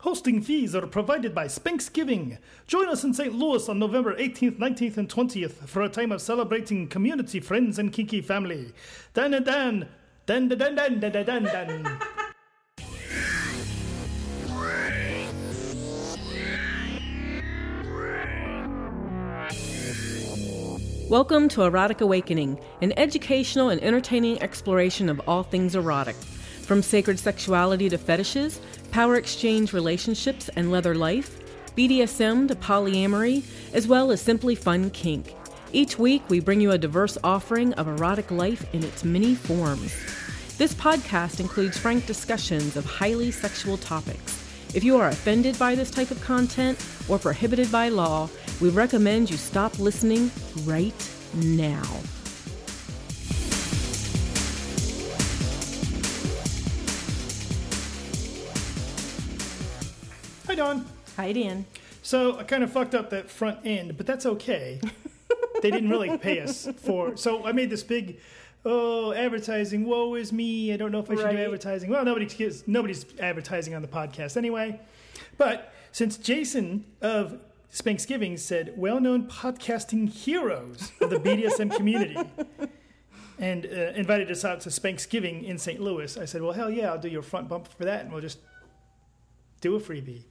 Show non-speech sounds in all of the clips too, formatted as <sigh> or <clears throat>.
Hosting fees are provided by Spanksgiving. Join us in St. Louis on November 18th, 19th, and 20th for a time of celebrating community, friends, and kinky family. Dan and Dan. Dan dan dan dan dan dan dan. Welcome to Erotic Awakening, an educational and entertaining exploration of all things erotic. From sacred sexuality to fetishes, power exchange relationships and leather life, BDSM to polyamory, as well as simply fun kink. Each week, we bring you a diverse offering of erotic life in its many forms. This podcast includes frank discussions of highly sexual topics. If you are offended by this type of content or prohibited by law, we recommend you stop listening right now. Hi, Dawn. Hi, Dan. So I kind of fucked up that front end, but that's okay. <laughs> they didn't really pay us for. So I made this big, oh, advertising. Woe is me. I don't know if I should Right. do advertising. Well, nobody nobody's nobody's advertising on the podcast anyway. But since Jason of Spanksgiving said, well-known podcasting heroes of the BDSM <laughs> community. And uh, invited us out to Spanksgiving in St. Louis. I said, "Well, hell yeah, I'll do your front bump for that, and we'll just do a freebie."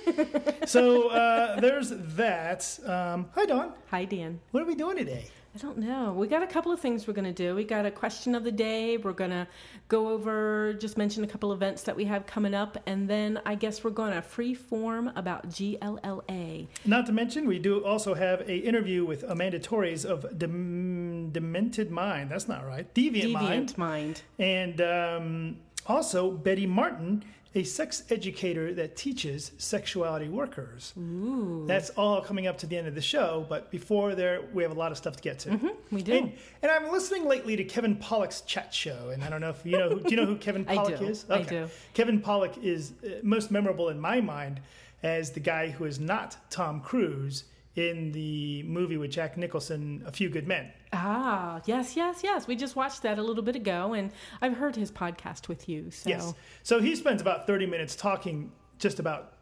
<laughs> so uh, there's that. Um, hi, Dawn. Hi, Dan. What are we doing today? I don't know. We got a couple of things we're going to do. We got a question of the day. We're going to go over, just mention a couple events that we have coming up. And then I guess we're going to free form about GLLA. Not to mention, we do also have a interview with Amanda Torres of Dem- Demented Mind. That's not right. Deviant, Mind. Deviant Mind. And um, also Betty Martin, a sex educator that teaches sexuality workers. Ooh. That's all coming up to the end of the show. But before there, we have a lot of stuff to get to. we do. And, and I'm listening lately to Kevin Pollak's chat show, and I don't know if you know. Who, do you know who Kevin <laughs> I Pollak do. is? I do. Kevin Pollak is uh, most memorable in my mind as the guy who is not Tom Cruise in the movie with Jack Nicholson, A Few Good Men. Ah, yes, yes, yes. We just watched that a little bit ago, and I've heard his podcast with you. So Yes. So he spends about 30 minutes talking just about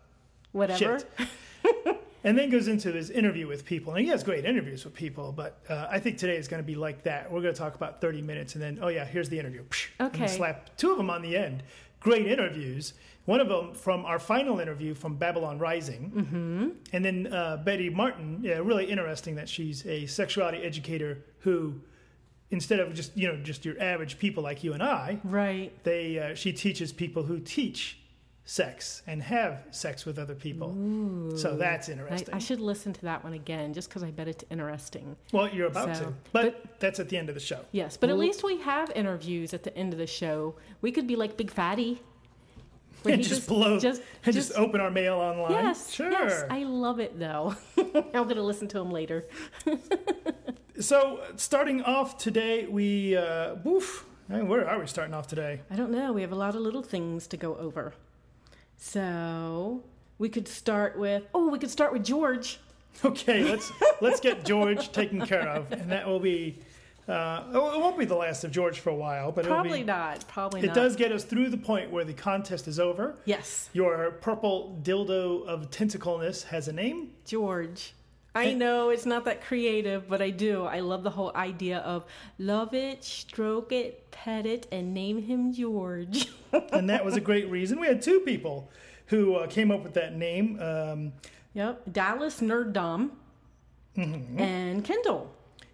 whatever. <laughs> and then goes into his interview with people. And he has great interviews with people, but uh, I think today is going to be like that. We're going to talk about 30 minutes and then, oh, yeah, here's the interview. Psh, and slap two of them on the end. Great interviews. One of them from our final interview from Babylon Rising. Mm-hmm. And then uh, Betty Martin, yeah, really interesting that she's a sexuality educator who, instead of just, you know, just your average people like you and I, Right. they uh, she teaches people who teach sex and have sex with other people. So that's interesting. I should listen to that one again just because I bet it's interesting. well, you're about So, to, but, that's at the end of the show. Yes, but at least we have interviews at the end of the show. We could be like Big Fatty. And he just, blow just, and just, open our mail online. Yes, sure. yes, I love it though. <laughs> I'm gonna listen to him later. <laughs> so starting off today, we uh, woof. Where are we starting off today? I don't know. We have a lot of little things to go over. So we could start with. Oh, we could start with George. Okay, let's <laughs> let's get George taken care of, and that will be. Uh, oh, it won't be the last of George for a while, but Probably it'll be, not. Probably not. it not. does get us through the point where the contest is over. Yes, Your purple dildo of tentacleness has a name. George. I know it's not that creative, but I do. I love the whole idea of love it, stroke it, pet it, and name him George. <laughs> and that was a great reason. We had two people who uh, came up with that name. Um, Yep. Dallas Nerd Dom Mm-hmm. and Kendall.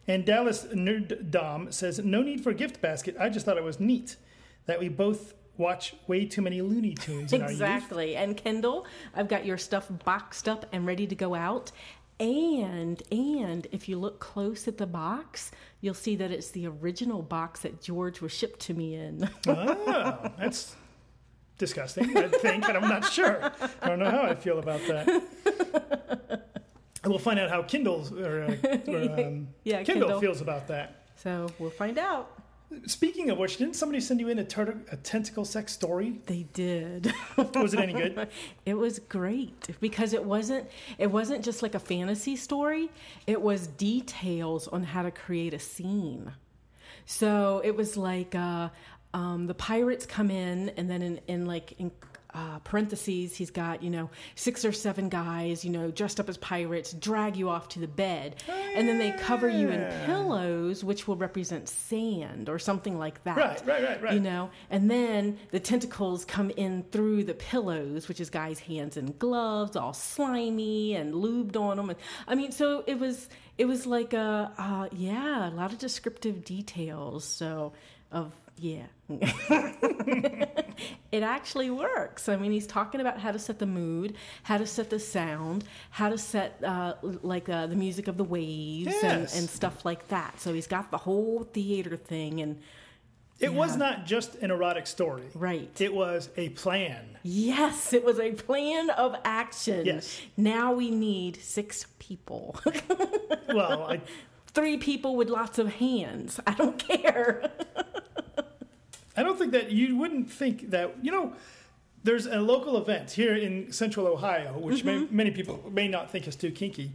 and Dallas Nerd Dom says, "No need for a gift basket. I just thought it was neat that we both watch way too many Looney Tunes in our youth." Exactly. And Kendall, I've got your stuff boxed up and ready to go out. And and if you look close at the box, you'll see that it's the original box that George was shipped to me in. Oh, <laughs> that's disgusting. I think, but I'm not sure. I don't know how I feel about that. We'll find out how Kindle or, uh, or <laughs> um, Yeah, Kindle Kindle. feels about that. so we'll find out. Speaking of which, didn't somebody send you in a, a tentacle sex story? They did. <laughs> Was it any good? <laughs> It was great because it wasn't it wasn't just like a fantasy story. It was details on how to create a scene. So it was like uh, um, the pirates come in, and then in, in like in uh, parentheses, he's got, you know, six or seven guys, you know, dressed up as pirates, drag you off to the bed. and then they cover you in pillows, which will represent sand or something like that. Right, right, right, right. You know, and then the tentacles come in through the pillows, which is guys' hands and gloves, all slimy and lubed on them. And, I mean, so it was, it was like a, uh, yeah, a lot of descriptive details. So, of, yeah. <laughs> <laughs> it actually works. I mean, he's talking about how to set the mood, how to set the sound, how to set uh, like uh, the music of the waves and, Yes. and stuff like that. So he's got the whole theater thing and It was not just an erotic story. right. It was a plan. Yes, it was a plan of action. Yes. Now we need six people. Well, I, <laughs> Three people with lots of hands. I don't care. <laughs> I don't think that you wouldn't think that, you know, there's a local event here in central Ohio, which may, many people may not think is too kinky.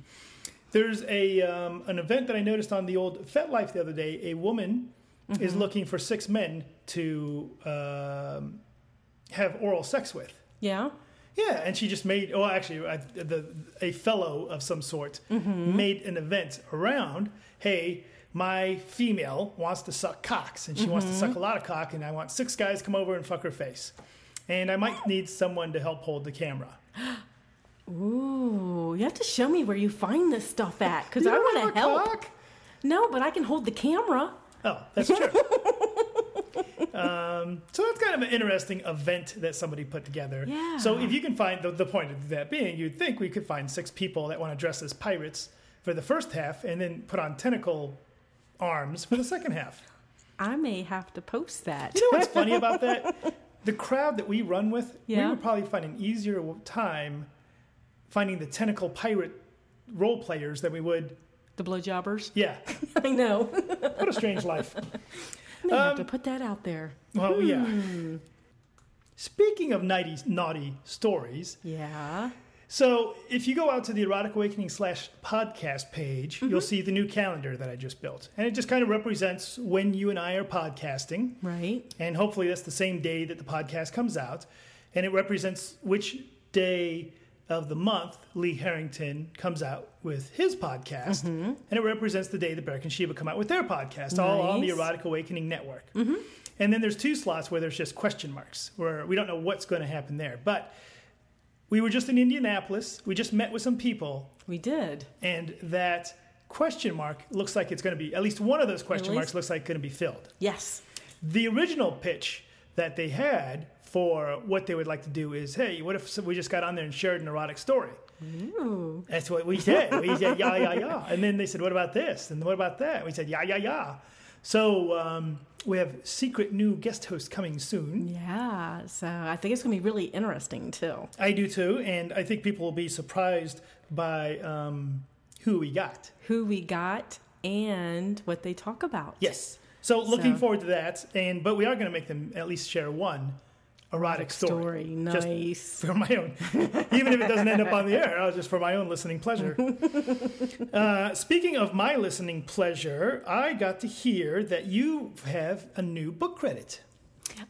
There's a um, an event that I noticed on the old FetLife the other day. A woman is looking for six men to um, have oral sex with. yeah. Yeah, and she just made. Oh, actually, I, the a fellow of some sort made an event around. Hey, my female wants to suck cocks, and she wants to suck a lot of cock, and I want six guys come over and fuck her face, and I might need someone to help hold the camera. <gasps> Ooh, you have to show me where you find this stuff at because I want to help. cock? No, but I can hold the camera. Oh, that's true. <laughs> um, so that's kind of an interesting event that somebody put together. Yeah. So if you can find the, the point of that being, you'd think we could find six people that want to dress as pirates for the first half, and then put on tentacle arms for the second half. I may have to post that. You know what's funny about <laughs> that? The crowd that we run with, we would probably find an easier time finding the tentacle pirate role players than we would. the blowjobbers. Yeah, <laughs> I know. what a strange life. I <laughs> may have to put that out there. Well, yeah. Hmm. Speaking of naughty, naughty stories, Yeah. So if you go out to the Erotic Awakening slash podcast page, Mm-hmm. you'll see the new calendar that I just built. And it just kind of represents when you and I are podcasting. Right. And hopefully that's the same day that the podcast comes out. And it represents which day of the month Lee Harrington comes out with his podcast. And it represents the day that Beck and Sheba come out with their podcast, all on the Erotic Awakening Network. And then there's two slots where there's just question marks, where we don't know what's going to happen there. But we were just in Indianapolis. We just met with some people, We did. and that question mark looks like it's going to be, at least one of those question marks looks like going to be filled. Yes. The original pitch that they had for what they would like to do is, hey, what if we just got on there and shared an erotic story? Ooh. That's what we said. We said, yeah, yeah, yeah. And then they said, what about this? And what about that? We said, yeah, yeah, yeah. So um, we have secret new guest host coming soon. Yeah. So I think it's going to be really interesting too. I do too. And I think people will be surprised by um, who we got. Who we got and what they talk about. Yes. So looking So- forward to that. And But we are going to make them at least share one erotic story. Story. Just Nice. for my own, even if it doesn't end up on the air, just for my own listening pleasure. <laughs> uh, speaking of my listening pleasure, I got to hear that you have a new book credit.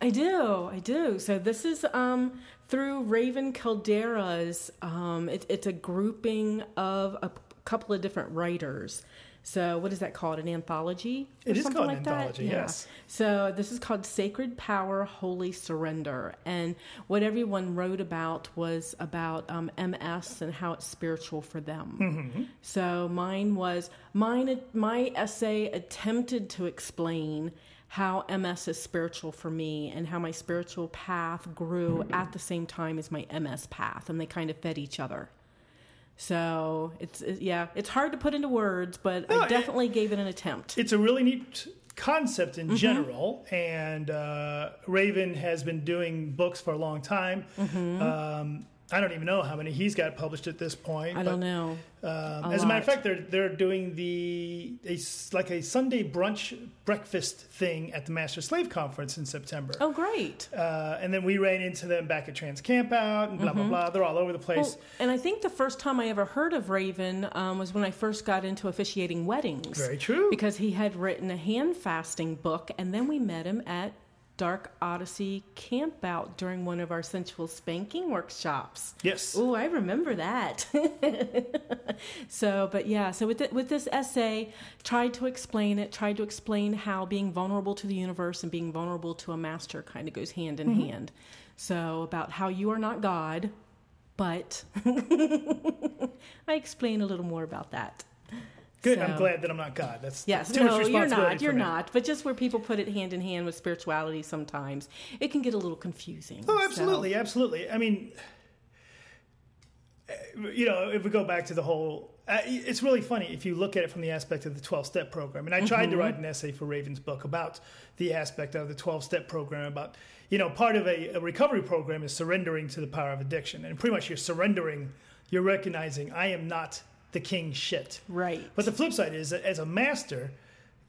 I do, I do. So this is um, through Raven Kaldera's. Um, it, it's a grouping of a couple of different writers. So what is that called? An anthology? It or something called like an that? anthology, Yeah. yes. So this is called Sacred Power, Holy Surrender, and what everyone wrote about was about um, MS and how it's spiritual for them. Mm-hmm. So mine was mine. My essay attempted to explain how MS is spiritual for me and how my spiritual path grew at the same time as my MS path, and they kind of fed each other. So it's it- yeah, it's hard to put into words, but No, I it- definitely gave it an attempt. It's a really neat concept in general, and uh, Raven has been doing books for a long time. Um, I don't even know how many he's got published at this point. I but, don't know. Um, A as a matter of fact, they're they're doing the a like a Sunday brunch breakfast thing at the Master Slave Conference in September. Oh, great. Uh, and then we ran into them back at Trans Camp Out and blah blah blah. They're all over the place. Well, and I think the first time I ever heard of Raven um, was when I first got into officiating weddings. Very true. Because he had written a hand fasting book, and then we met him at Dark Odyssey camp out during one of our sensual spanking workshops. Yes. Oh, I remember that. <laughs> so, but yeah, so with, the, with this essay, tried to explain it, tried to explain how being vulnerable to the universe and being vulnerable to a master kind of goes hand in mm-hmm. hand. So, about how you are not God, but <laughs> I explain a little more about that. Good. So- I'm glad that I'm not God. That's Yes, too much no, you're not. You're me. not. But just where people put it hand in hand with spirituality, sometimes it can get a little confusing. Oh, So- absolutely, absolutely. I mean, you know, if we go back to the whole, uh, it's really funny if you look at it from the aspect of the 12 step program. And I tried to Mm-hmm. write an essay for Raven's book about the aspect of the 12 step program about, you know, part of a, a recovery program is surrendering to the power of addiction. And pretty much you're surrendering, you're recognizing, I am not the king shit. Right. But the flip side is that as a master,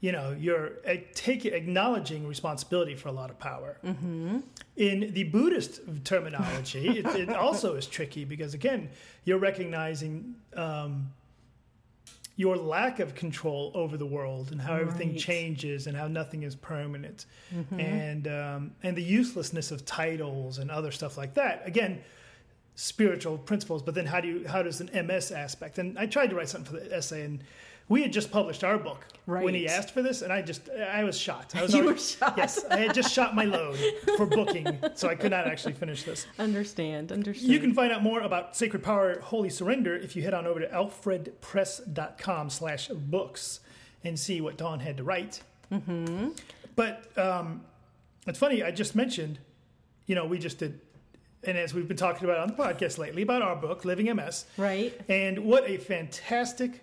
you know, you're take, acknowledging responsibility for a lot of power. Mm-hmm. In the Buddhist terminology, it, it <laughs> also is tricky because, again, you're recognizing um, your lack of control over the world and how everything Right. changes and how nothing is permanent, and um, and the uselessness of titles and other stuff like that. Again, spiritual principles, but then how do you how does an MS aspect? And I tried to write something for the essay, and we had just published our book right. when he asked for this, and I just I was shot. I was <laughs> You already- were shot. Yes, I had just shot my load for booking, so I could not actually finish this. Understand. Understand. You can find out more about Sacred Power Holy Surrender if you head on over to alfredpress.com slash books and see what Dawn had to write. Mm-hmm. But um, it's funny, I just mentioned, you know, we just did, and as we've been talking about on the podcast lately, about our book, Living MS, Right. and what a fantastic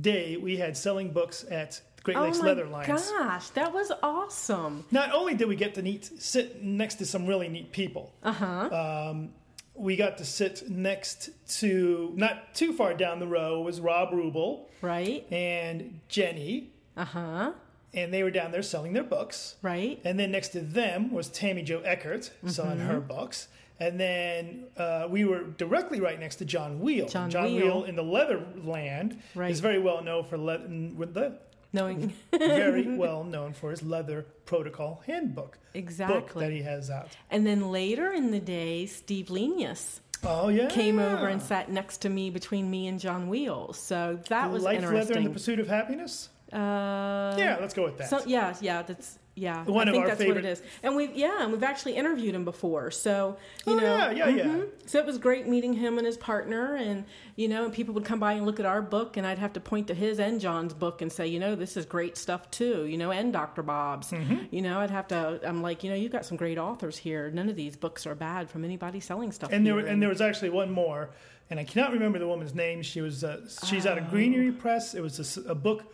day we had selling books at Great Lakes oh my Leather Alliance. gosh, that was awesome. Not only did we get to neat, sit next to some really neat people, Uh huh. um, we got to sit next to, not too far down the row, was Rob Rubel right. and Jenny, Uh huh. and they were down there selling their books. Right. And then next to them was Tammy Jo Eckert selling her Mm-hmm. books. And then uh, we were directly right next to John Wheel. John John Wheel. Wheel in the leather land Right. is very well known for le- with the Knowing very well known for his leather protocol handbook book exactly. that he has out. and then later in the day, Steve Lenius Oh yeah, came over and sat next to me between me and John Wheel. So that was Life, leather, and the pursuit of happiness. Uh, yeah, let's go with that. So yeah, yeah, that's yeah. One I think that's favorite- what it is. And we've yeah, and we've actually interviewed him before. So you Oh, know, yeah, yeah, yeah. mhm. So it was great meeting him and his partner, and you know, and people would come by and look at our book, and I'd have to point to his and John's book and say, you know, this is great stuff too. You know, and Dr. Bob's. Mm-hmm. You know, I'd have to. I'm like, you know, you've got some great authors here. None of these books are bad from anybody selling stuff. and there and there was actually one more, and I cannot remember the woman's name. She was uh, she's out of Oh. Greenery Press. It was a book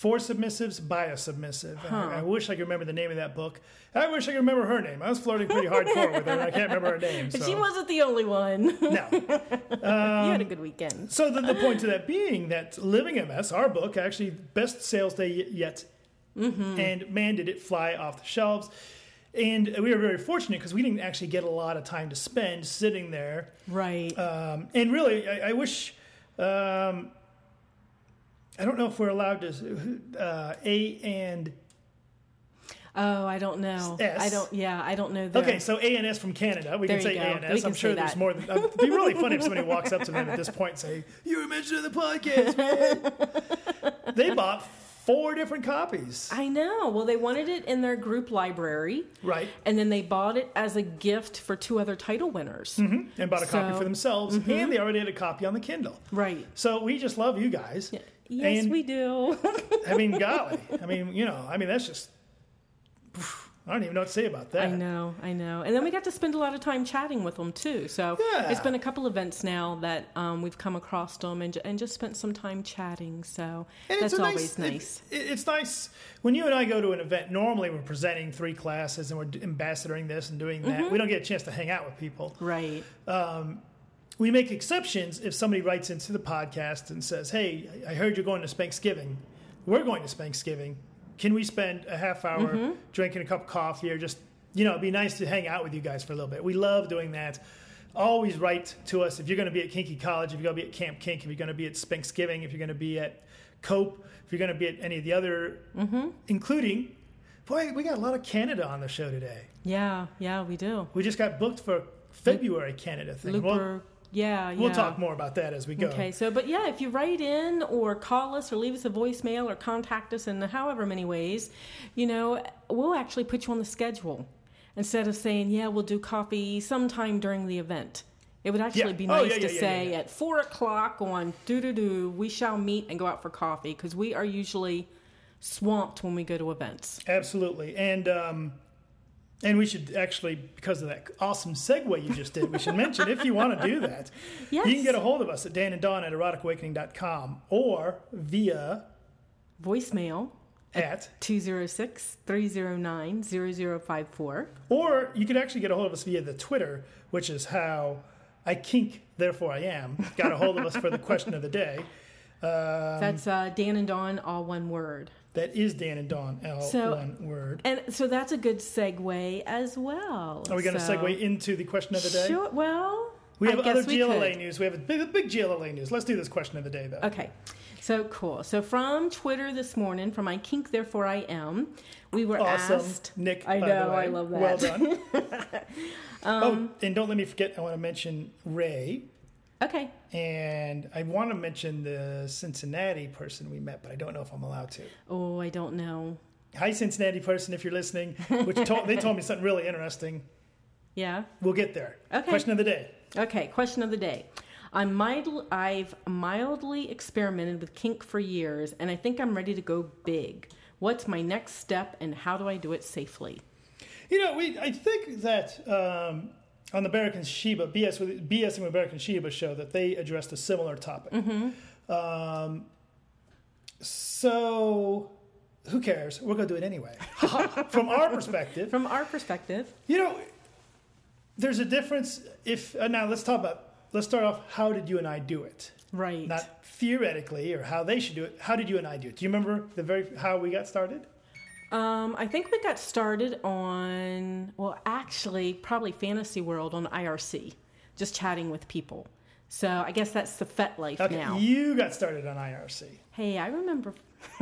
for submissives by a submissive. And I, I wish I could remember the name of that book. I wish I could remember her name. I was flirting pretty hardcore with her, and I can't remember her name. <laughs> But So. she wasn't the only one. No. <laughs> Um, you had a good weekend. So the, the point to that being that Living MS, our book, actually best sales day yet, Mm-hmm. and man did it fly off the shelves. And we were very fortunate because we didn't actually get a lot of time to spend sitting there. Right. Um, and really, I, I wish. Um, I don't know if we're allowed to uh, A and oh, I don't know. S. I don't. Yeah, I don't know. Their, okay, so A and S from Canada. We There can say go. A and S. I'm sure there's more than. It'd be really funny if somebody walks up to them at this point and say, "You're a mention of the podcast." Man. <laughs> they bought four different copies. I know. Well, they wanted it in their group library, Right. and then they bought it as a gift for two other title winners. And bought a copy So- mm-hmm. for themselves, and they already had a copy on the Kindle. Right. So we just love you guys. Yes, And- we do. <laughs> I mean, golly. I mean, you know, I mean, that's just. I don't even know what to say about that. I know, I know. And then we got to spend a lot of time chatting with them too. So Yeah. it's been a couple events now that um, we've come across them and, and just spent some time chatting. So And that's it's always nice. nice. it- it's nice when you and I go to an event. Normally, we're presenting three classes and we're ambassadoring this and doing that. Mm-hmm. We don't get a chance to hang out with people. Right. We make exceptions if somebody writes into the podcast and says, "Hey, I heard you're going to Spanksgiving. We're going to Spanksgiving. Can we spend a half hour Mm-hmm. drinking a cup of coffee or just, you know, it'd be nice to hang out with you guys for a little bit." We love doing that. Always write to us if you're going to be at Kinky College, if you're going to be at Camp Kink, if you're going to be at Spanksgiving, if you're going to be at Cope, if you're going to be at any of the other, including Boy, we got a lot of Canada on the show today. Yeah, yeah, we do. We just got booked for February Canada thing. Looper. We'll, yeah, yeah. we'll talk more about that as we go. Okay, so but yeah, if you write in or call us or leave us a voicemail or contact us in however many ways, you know, we'll actually put you on the schedule instead of saying, yeah, we'll do coffee sometime during the event. It would actually Yeah. be Oh, nice yeah, to yeah, yeah, say at four o'clock on doo doo doo, we shall meet and go out for coffee because we are usually swamped when we go to events. Absolutely. And um, and we should actually, because of that awesome segue you just did, we should mention if you want to do that, <laughs> Yes. you can get a hold of us at Dan and Dawn at eroticawakening.com or via Voicemail at 206 309 0054. Or you could actually get a hold of us via the Twitter, which is how I kink, therefore I am. Got a hold of us for the question of the day. Um, <laughs> That's uh, Dan and Dawn, all one word. That is Dan and Dawn, L So- one word. And so that's a good segue as well. Are we going to So- segue into the question of the day? Sure. Well, We have other we GLLA could. news. We have a big, big GLLA news. Let's do this question of the day, though. Okay. So cool. So from Twitter this morning, from I kink, therefore I am, we were Awesome, asked. Nick. I know. I love Well that. <laughs> Um, oh, and don't let me forget. I want to mention Ray, Okay. and I want to mention the Cincinnati person we met, but I don't know if I'm allowed to. Oh, I don't know. Hi, Cincinnati person, if you're listening. Which told, they told me something really interesting. Yeah. We'll get there. Okay. Question of the day. Okay, question of the day. I'm mild, I've mildly experimented with kink for years, and I think I'm ready to go big. What's my next step, and how do I do it safely? You know, we I think that um, on the American Sheba BS with BSing with American Sheba show that they addressed a similar topic. Mm-hmm. Um, so who cares? We're gonna do it anyway. <laughs> From our perspective, From our perspective, you know, there's a difference. If uh, now let's talk about let's start off. How did you and I do it? right? Not theoretically or how they should do it. How did you and I do it? Do you remember the very how we got started? Um, I think we got started on, well, actually, probably Fantasy World on IRC, just chatting with people. So I guess that's the FetLife Okay, now. you got started on IRC. Hey, I remember. <laughs>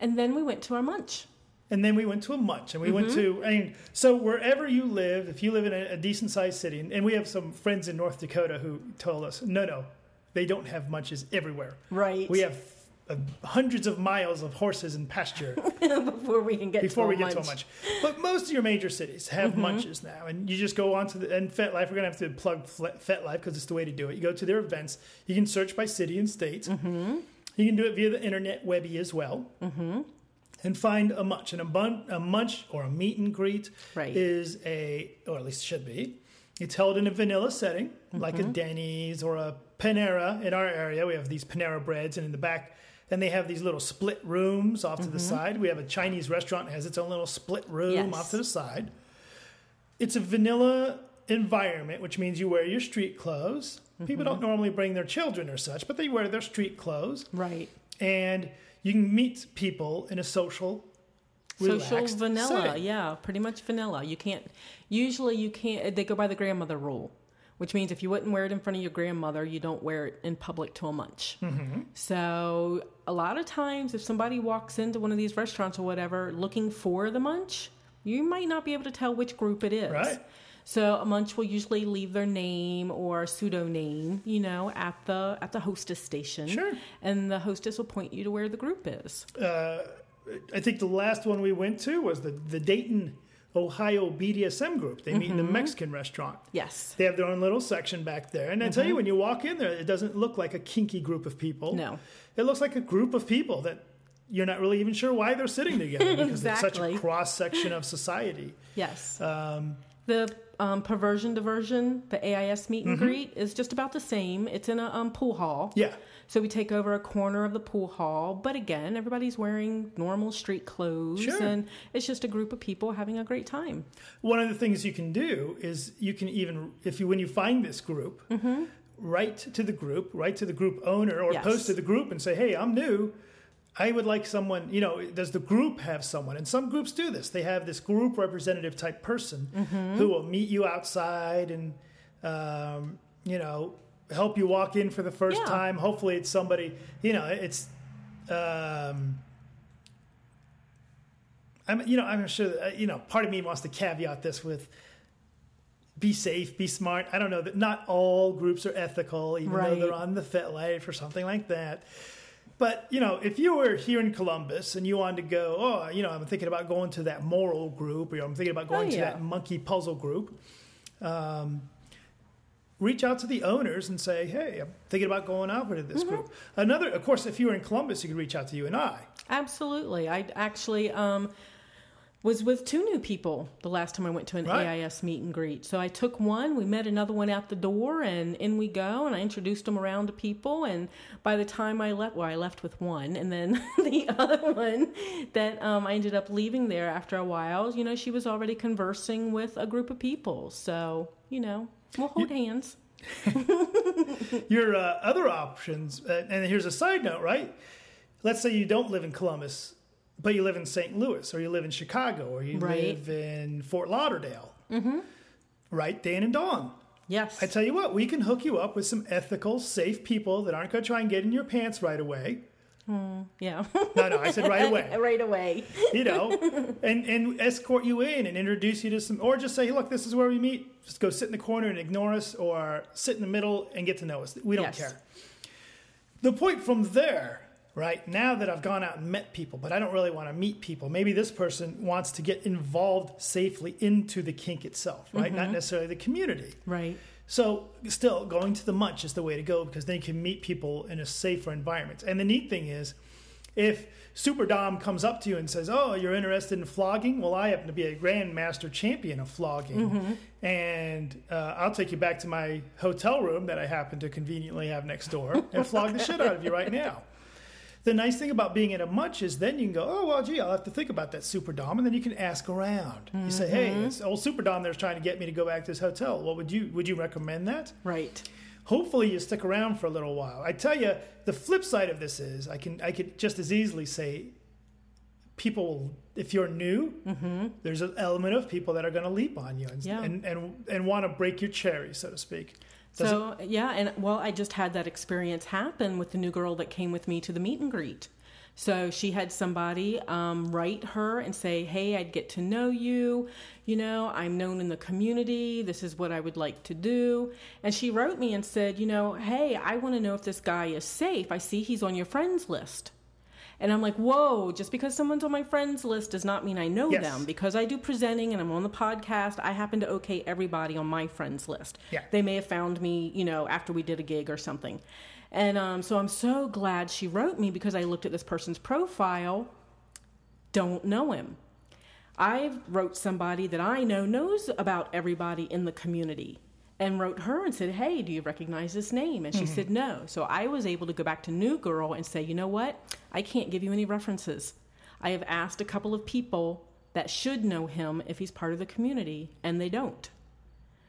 and then we went to our munch. And then we went to a munch, and we went Mm-hmm. to. I mean, so wherever you live, if you live in a, a decent sized city, and, and we have some friends in North Dakota who told us, no, no, they don't have munches everywhere. Right. We have hundreds of miles of horses and pasture <laughs> before we can get before to we a get to a munch. munch. But most of your major cities have Mm-hmm. munches now, and you just go on to the and FetLife. We're gonna have to plug FetLife because it's the way to do it. You go to their events. You can search by city and state. Mm-hmm. You can do it via the internet, Webby as well. Mm-hmm. And find a munch. And a, bun- a munch or a meet and greet Right. is a, or at least should be, it's held in a vanilla setting, like Mm-hmm. a Denny's or a Panera. In our area, we have these Panera breads, and in the back, and they have these little split rooms off to the side. We have a Chinese restaurant that has its own little split room Mm-hmm. Yes. off to the side. It's a vanilla environment, which means you wear your street clothes. People Mm-hmm. don't normally bring their children or such, but they wear their street clothes, Right. and you can meet people in a social, Social vanilla. setting. Yeah, pretty much vanilla. You can't, usually, you can't, they go by the grandmother rule, which means if you wouldn't wear it in front of your grandmother, you don't wear it in public to a munch. Mm-hmm. So, a lot of times, if somebody walks into one of these restaurants or whatever looking for the munch, you might not be able to tell which group it is. Right. So a munch will usually leave their name or pseudo name, you know, at the at the hostess station. Sure. And the hostess will point you to where the group is. uh, I think the last one we went to was the, the Dayton, Ohio BDSM group. They meet in a Mexican restaurant. Yes. They have their own little section back there. And I tell you, when you walk in there, it doesn't look like a kinky group of people. No. It looks like a group of people that you're not really even sure why they're sitting together because it's such a <laughs> cross section of society. Yes. Um, The um, perversion diversion, the AIS meet and Mm-hmm. greet, is just about the same. It's in a um, pool hall. yeah. So we take over a corner of the pool hall, but again, everybody's wearing normal street clothes, Sure. and it's just a group of people having a great time. One of the things you can do is you can even, if you when you find this group, write to the group, write to the group owner, or Yes. post to the group and say, "Hey, I'm new. I would like someone. You know, does the group have someone? And some groups do this. They have this group representative type person who will meet you outside and, um, you know, help you walk in for the first Yeah. time. Hopefully, it's somebody. You know, it's. Um, I'm, you know, I'm sure, that, uh, you know, part of me wants to caveat this with be safe, be smart. I don't know that not all groups are ethical, even Right. though they're on the FetLife or something like that. But you know, if you were here in Columbus and you wanted to go, oh, you know, I'm thinking about going to that moral group, or I'm thinking about going Oh, to that monkey puzzle group. Um, reach out to the owners and say, hey, I'm thinking about going to Mm-hmm. this group. Another, of course, if you were in Columbus, you could reach out to you and I. Absolutely. I actually um, was with two new people the last time I went to an Right. AIS meet and greet. So I took one, we met another one out the door, and in we go. And I introduced them around to people. And by the time I left, well, I left with one, and then <laughs> the other one that um, I ended up leaving there after a while, you know, she was already conversing with a group of people. So, you know, we'll hold hands. <laughs> Your uh, other options, uh, and here's a side note, right? Let's say you don't live in Columbus, but you live in St. Louis, or you live in Chicago, or you Right. live in Fort Lauderdale. Mm-hmm. Right, Dan and Dawn. Yes. I tell you what, we can hook you up with some ethical, safe people that aren't going to try and get in your pants right away. Hmm, yeah. No, no, I said right away. <laughs> right away. You know, <laughs> and and escort you in and introduce you to some, or just say, hey, look, this is where we meet. Just go sit in the corner and ignore us, or sit in the middle and get to know us. We don't Yes. care. The point from there, right? Now that I've gone out and met people, but I don't really want to meet people. Maybe this person wants to get involved safely into the kink itself, right? Not mm-hmm. necessarily the community. Right. So, still, going to the munch is the way to go because then you can meet people in a safer environment. And the neat thing is, if Super Dom comes up to you and says, "Oh, you're interested in flogging?" Well, I happen to be a grandmaster champion of flogging, and uh, I'll take you back to my hotel room that I happen to conveniently have next door and flog the shit out of you right now. <laughs> The nice thing about being at a munch is then you can go, oh, well, gee, I'll have to think about that Super Dom. And then you can ask around. You say, hey, mm-hmm. it's old Super Dom there's trying to get me to go back to this hotel. What would you, would you recommend that? Right. Hopefully you stick around for a little while. I tell you, the flip side of this is I can, I could just as easily say people, if you're new, mm-hmm. there's an element of people that are going to leap on you and, Yeah. and, and, and want to break your cherry, so to speak. Does so yeah, and well, I just had that experience happen with the new girl that came with me to the meet and greet. So she had somebody um, write her and say, "Hey, I'd get to know you. You know, I'm known in the community. This is what I would like to do." And she wrote me and said, "You know, hey, I want to know if this guy is safe. I see he's on your friends list." And I'm like, whoa, just because someone's on my friends list does not mean I know Yes. them. Because I do presenting and I'm on the podcast, I happen to okay everybody on my friends list. Yeah. They may have found me, you know, after we did a gig or something. And um, so I'm so glad she wrote me because I looked at this person's profile, don't know him. I wrote somebody that I know knows about everybody in the community and wrote her and said, Hey, do you recognize this name? And she said, No. So I was able to go back to New Girl and say, You know what? I can't give you any references. I have asked a couple of people that should know him if he's part of the community, and they don't.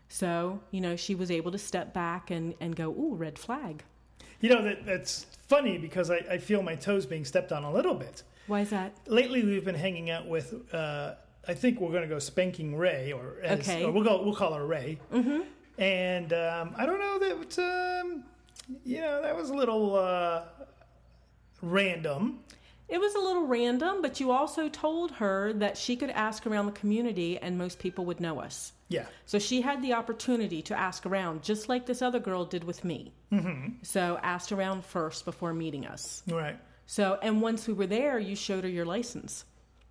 So, you know, she was able to step back and, and go, Ooh, red flag. You know, that, that's funny because I, I feel my toes being stepped on a little bit. Why is that? Lately, we've been hanging out with, uh, I think we're going to go spanking Ray, or, as, Okay. or we'll, go, we'll call her Ray. Mm-hmm. And um, I don't know that, um, you know, that was a little uh, random. It was a little random, but you also told her that she could ask around the community and most people would know us. Yeah. So she had the opportunity to ask around, just like this other girl did with me. Mm-hmm. So asked around first before meeting us. Right. So, and once we were there, you showed her your license.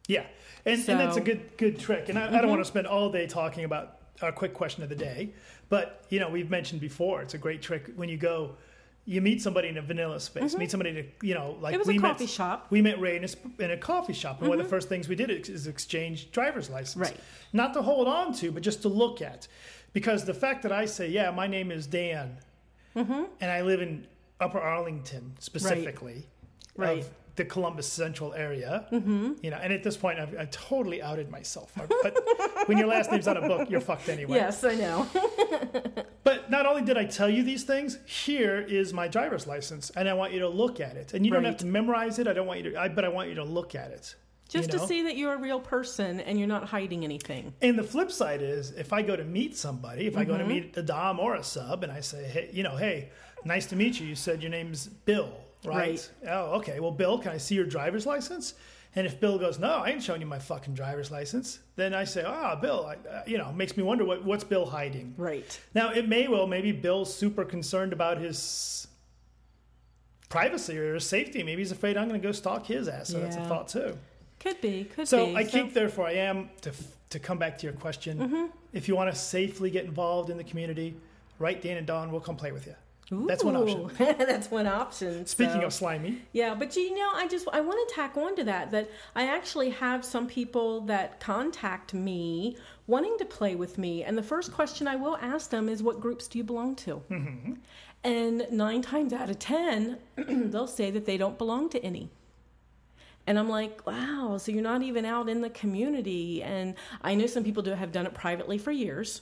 Yeah, and, and that's a good good trick. And I, I don't want to spend all day talking about our quick question of the day, but you know we've mentioned before it's a great trick when you go, you meet somebody in a vanilla space, meet somebody to you know like we met, shop. We met Ray in a, in a coffee shop, and one of the first things we did is, is exchange driver's license, Right. Not to hold on to, but just to look at, because the fact that I say, yeah, my name is Dan, Mm-hmm. and I live in Upper Arlington specifically, Right. of the Columbus Central area. Mm-hmm. You know, and at this point, I've, I totally outed myself. But when your last name's on a book, you're fucked anyway. Yes, I know. <laughs> But not only did I tell you these things, here is my driver's license, and I want you to look at it. And you don't have to memorize it. I don't want you to. I, but I want you to look at it. Just you to see that you're a real person and you're not hiding anything. And the flip side is, if I go to meet somebody, if I go to Mm-hmm. meet a dom or a sub, and I say, hey, you know, hey, nice to meet you. You said your name's Bill, right? Right. Oh, okay. Well, Bill, can I see your driver's license? And if Bill goes, no, I ain't showing you my fucking driver's license, then I say, ah, Bill, I, uh, you know, makes me wonder what, what's Bill hiding. Right. Now, it may well, maybe Bill's super concerned about his privacy or his safety. Maybe he's afraid I'm going to go stalk his ass. So that's a thought too. Could be. Could be. So be. I think, therefore, I am to to come back to your question. Mm-hmm. If you want to safely get involved in the community, write Dan and Dawn, We'll come play with you. That's one option. <laughs> That's one option. Speaking so- of slimy, Yeah, but you know, I just I want to tack on to that that I actually have some people that contact me wanting to play with me, and the first question I will ask them is, "What groups do you belong to?" And nine times out of ten, <clears throat> they'll say that they don't belong to any. And I'm like, wow, so you're not even out in the community. And I know some people do have done it privately for years,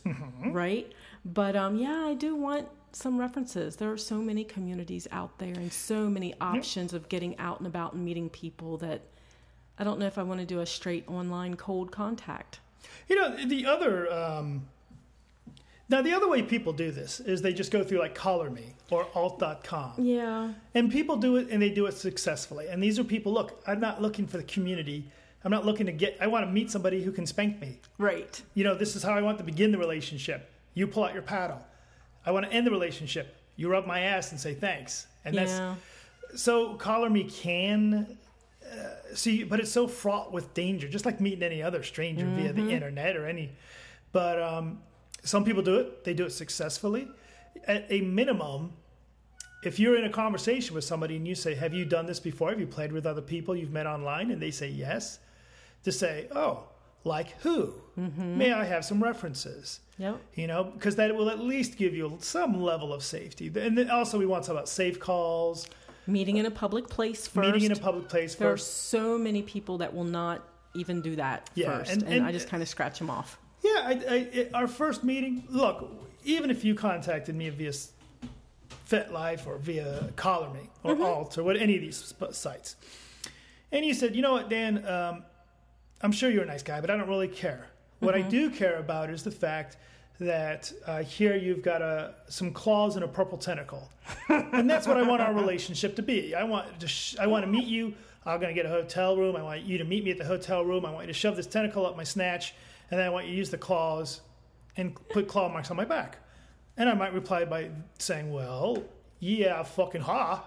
right? But um, yeah, I do want some references. There are so many communities out there and so many options of getting out and about and meeting people that I don't know if I want to do a straight online cold contact. you know the other. Um, now the other way people do this is they just go through like Collar Me or Alt.com, Yeah. and people do it and they do it successfully. And these are people. Look, I'm not looking for the community. I'm not looking to get. I want to meet somebody who can spank me. Right. you know, this is how I want to begin the relationship. You pull out your paddle. I want to end the relationship. You rub my ass and say thanks. And yeah. that's so collar me can uh, see, but it's so fraught with danger, just like meeting any other stranger via the internet or any. But um, some people do it. They do it successfully. At a minimum, if you're in a conversation with somebody and you say, "Have you done this before? Have you played with other people you've met online?" and they say yes, to say, "Oh, like who? May I have some references?" Yep. You know, because that will at least give you some level of safety. And then also, we want to talk about safe calls, Meeting in a public place first. meeting in a public place there are so many people that will not even do that Yeah, first, and- and, and- I just kind of scratch them off. Yeah, I, I, it, our first meeting. Look, even if you contacted me via FetLife or via Collar Me or Mm-hmm. Alt or what any of these sp- sites, and you said, you know what, Dan, um, I'm sure you're a nice guy, but I don't really care. What Mm-hmm. I do care about is the fact that uh, here you've got a, some claws and a purple tentacle, <laughs> and that's what I want our relationship to be. I want to sh- I want to meet you. I'm going to get a hotel room. I want you to meet me at the hotel room. I want you to shove this tentacle up my snatch, and then I want you to use the claws and put claw marks on my back. And I might reply by saying, "Well, yeah, fucking ha."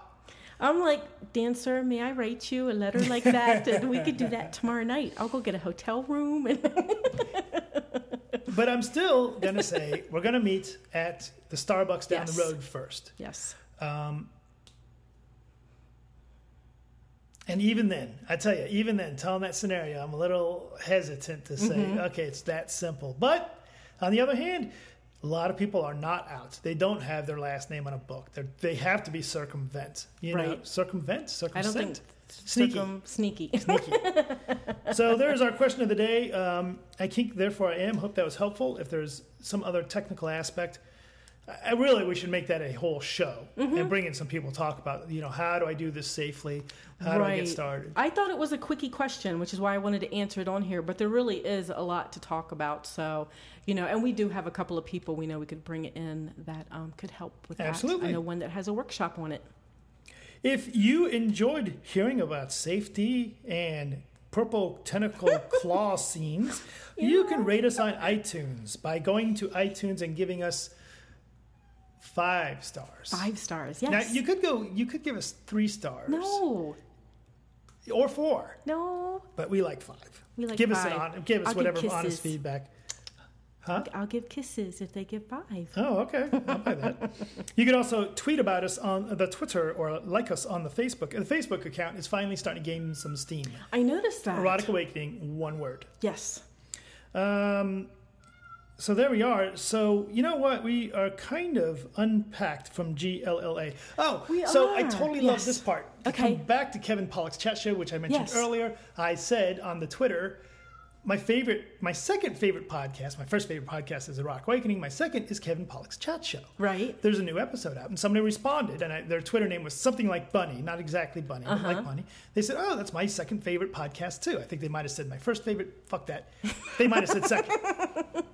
I'm like, dancer, may I write you a letter like that? and <laughs> we could do that tomorrow night. I'll go get a hotel room. And <laughs> But I'm still gonna say we're gonna meet at the Starbucks down Yes. the road first. yes, Um, and even then, I tell you, even then, telling that scenario, I'm a little hesitant to say, Mm-hmm. okay, it's that simple. But on the other hand, a lot of people are not out. They don't have their last name on a book. They're, they have to be circumvent. You know, Right. circumvent, I don't circumvent. think Sneaky. circum- sneaky. Sneaky. <laughs> so there's our question of the day. Um, I think, therefore, I am. Hope that was helpful. If there's some other technical aspect, I really we should make that a whole show Mm-hmm. and bring in some people to talk about. You know, how do I do this safely? How do I get started? I thought it was a quickie question, which is why I wanted to answer it on here. But there really is a lot to talk about. So, you know, and we do have a couple of people we know we could bring in that um, could help with that. Absolutely. I know one that has a workshop on it. If you enjoyed hearing about safety and purple tentacle <laughs> claw scenes, you can rate us on iTunes by going to iTunes and giving us five stars. Five stars. Yes. Now you could go. You could give us three stars. no, or four, no. but we like five. We like give us five. an on, give us I'll whatever kisses. honest feedback. Huh? I'll give kisses if they give five. Oh, okay. I'll buy that. You can also tweet about us on the Twitter or like us on the Facebook. The Facebook account is finally starting to gain some steam. I noticed that. Erotic Awakening, one word. Yes. Um, so there we are. So you know what? We are kind of unpacked from GLLA. Oh, We so I are. totally love this part. To Okay. come back to Kevin Pollak's chat show, which I mentioned Yes. earlier. I said on the Twitter, my favorite, my second favorite podcast, my first favorite podcast is Erotic Awakening. My second is Kevin Pollak's chat show. Right. There's a new episode out, and somebody responded, and I, their Twitter name was something like Bunny, not exactly Bunny, Uh-huh. like Bunny. They said, "Oh, that's my second favorite podcast too." I think they might have said my first favorite. Fuck that. They might have said second. <laughs>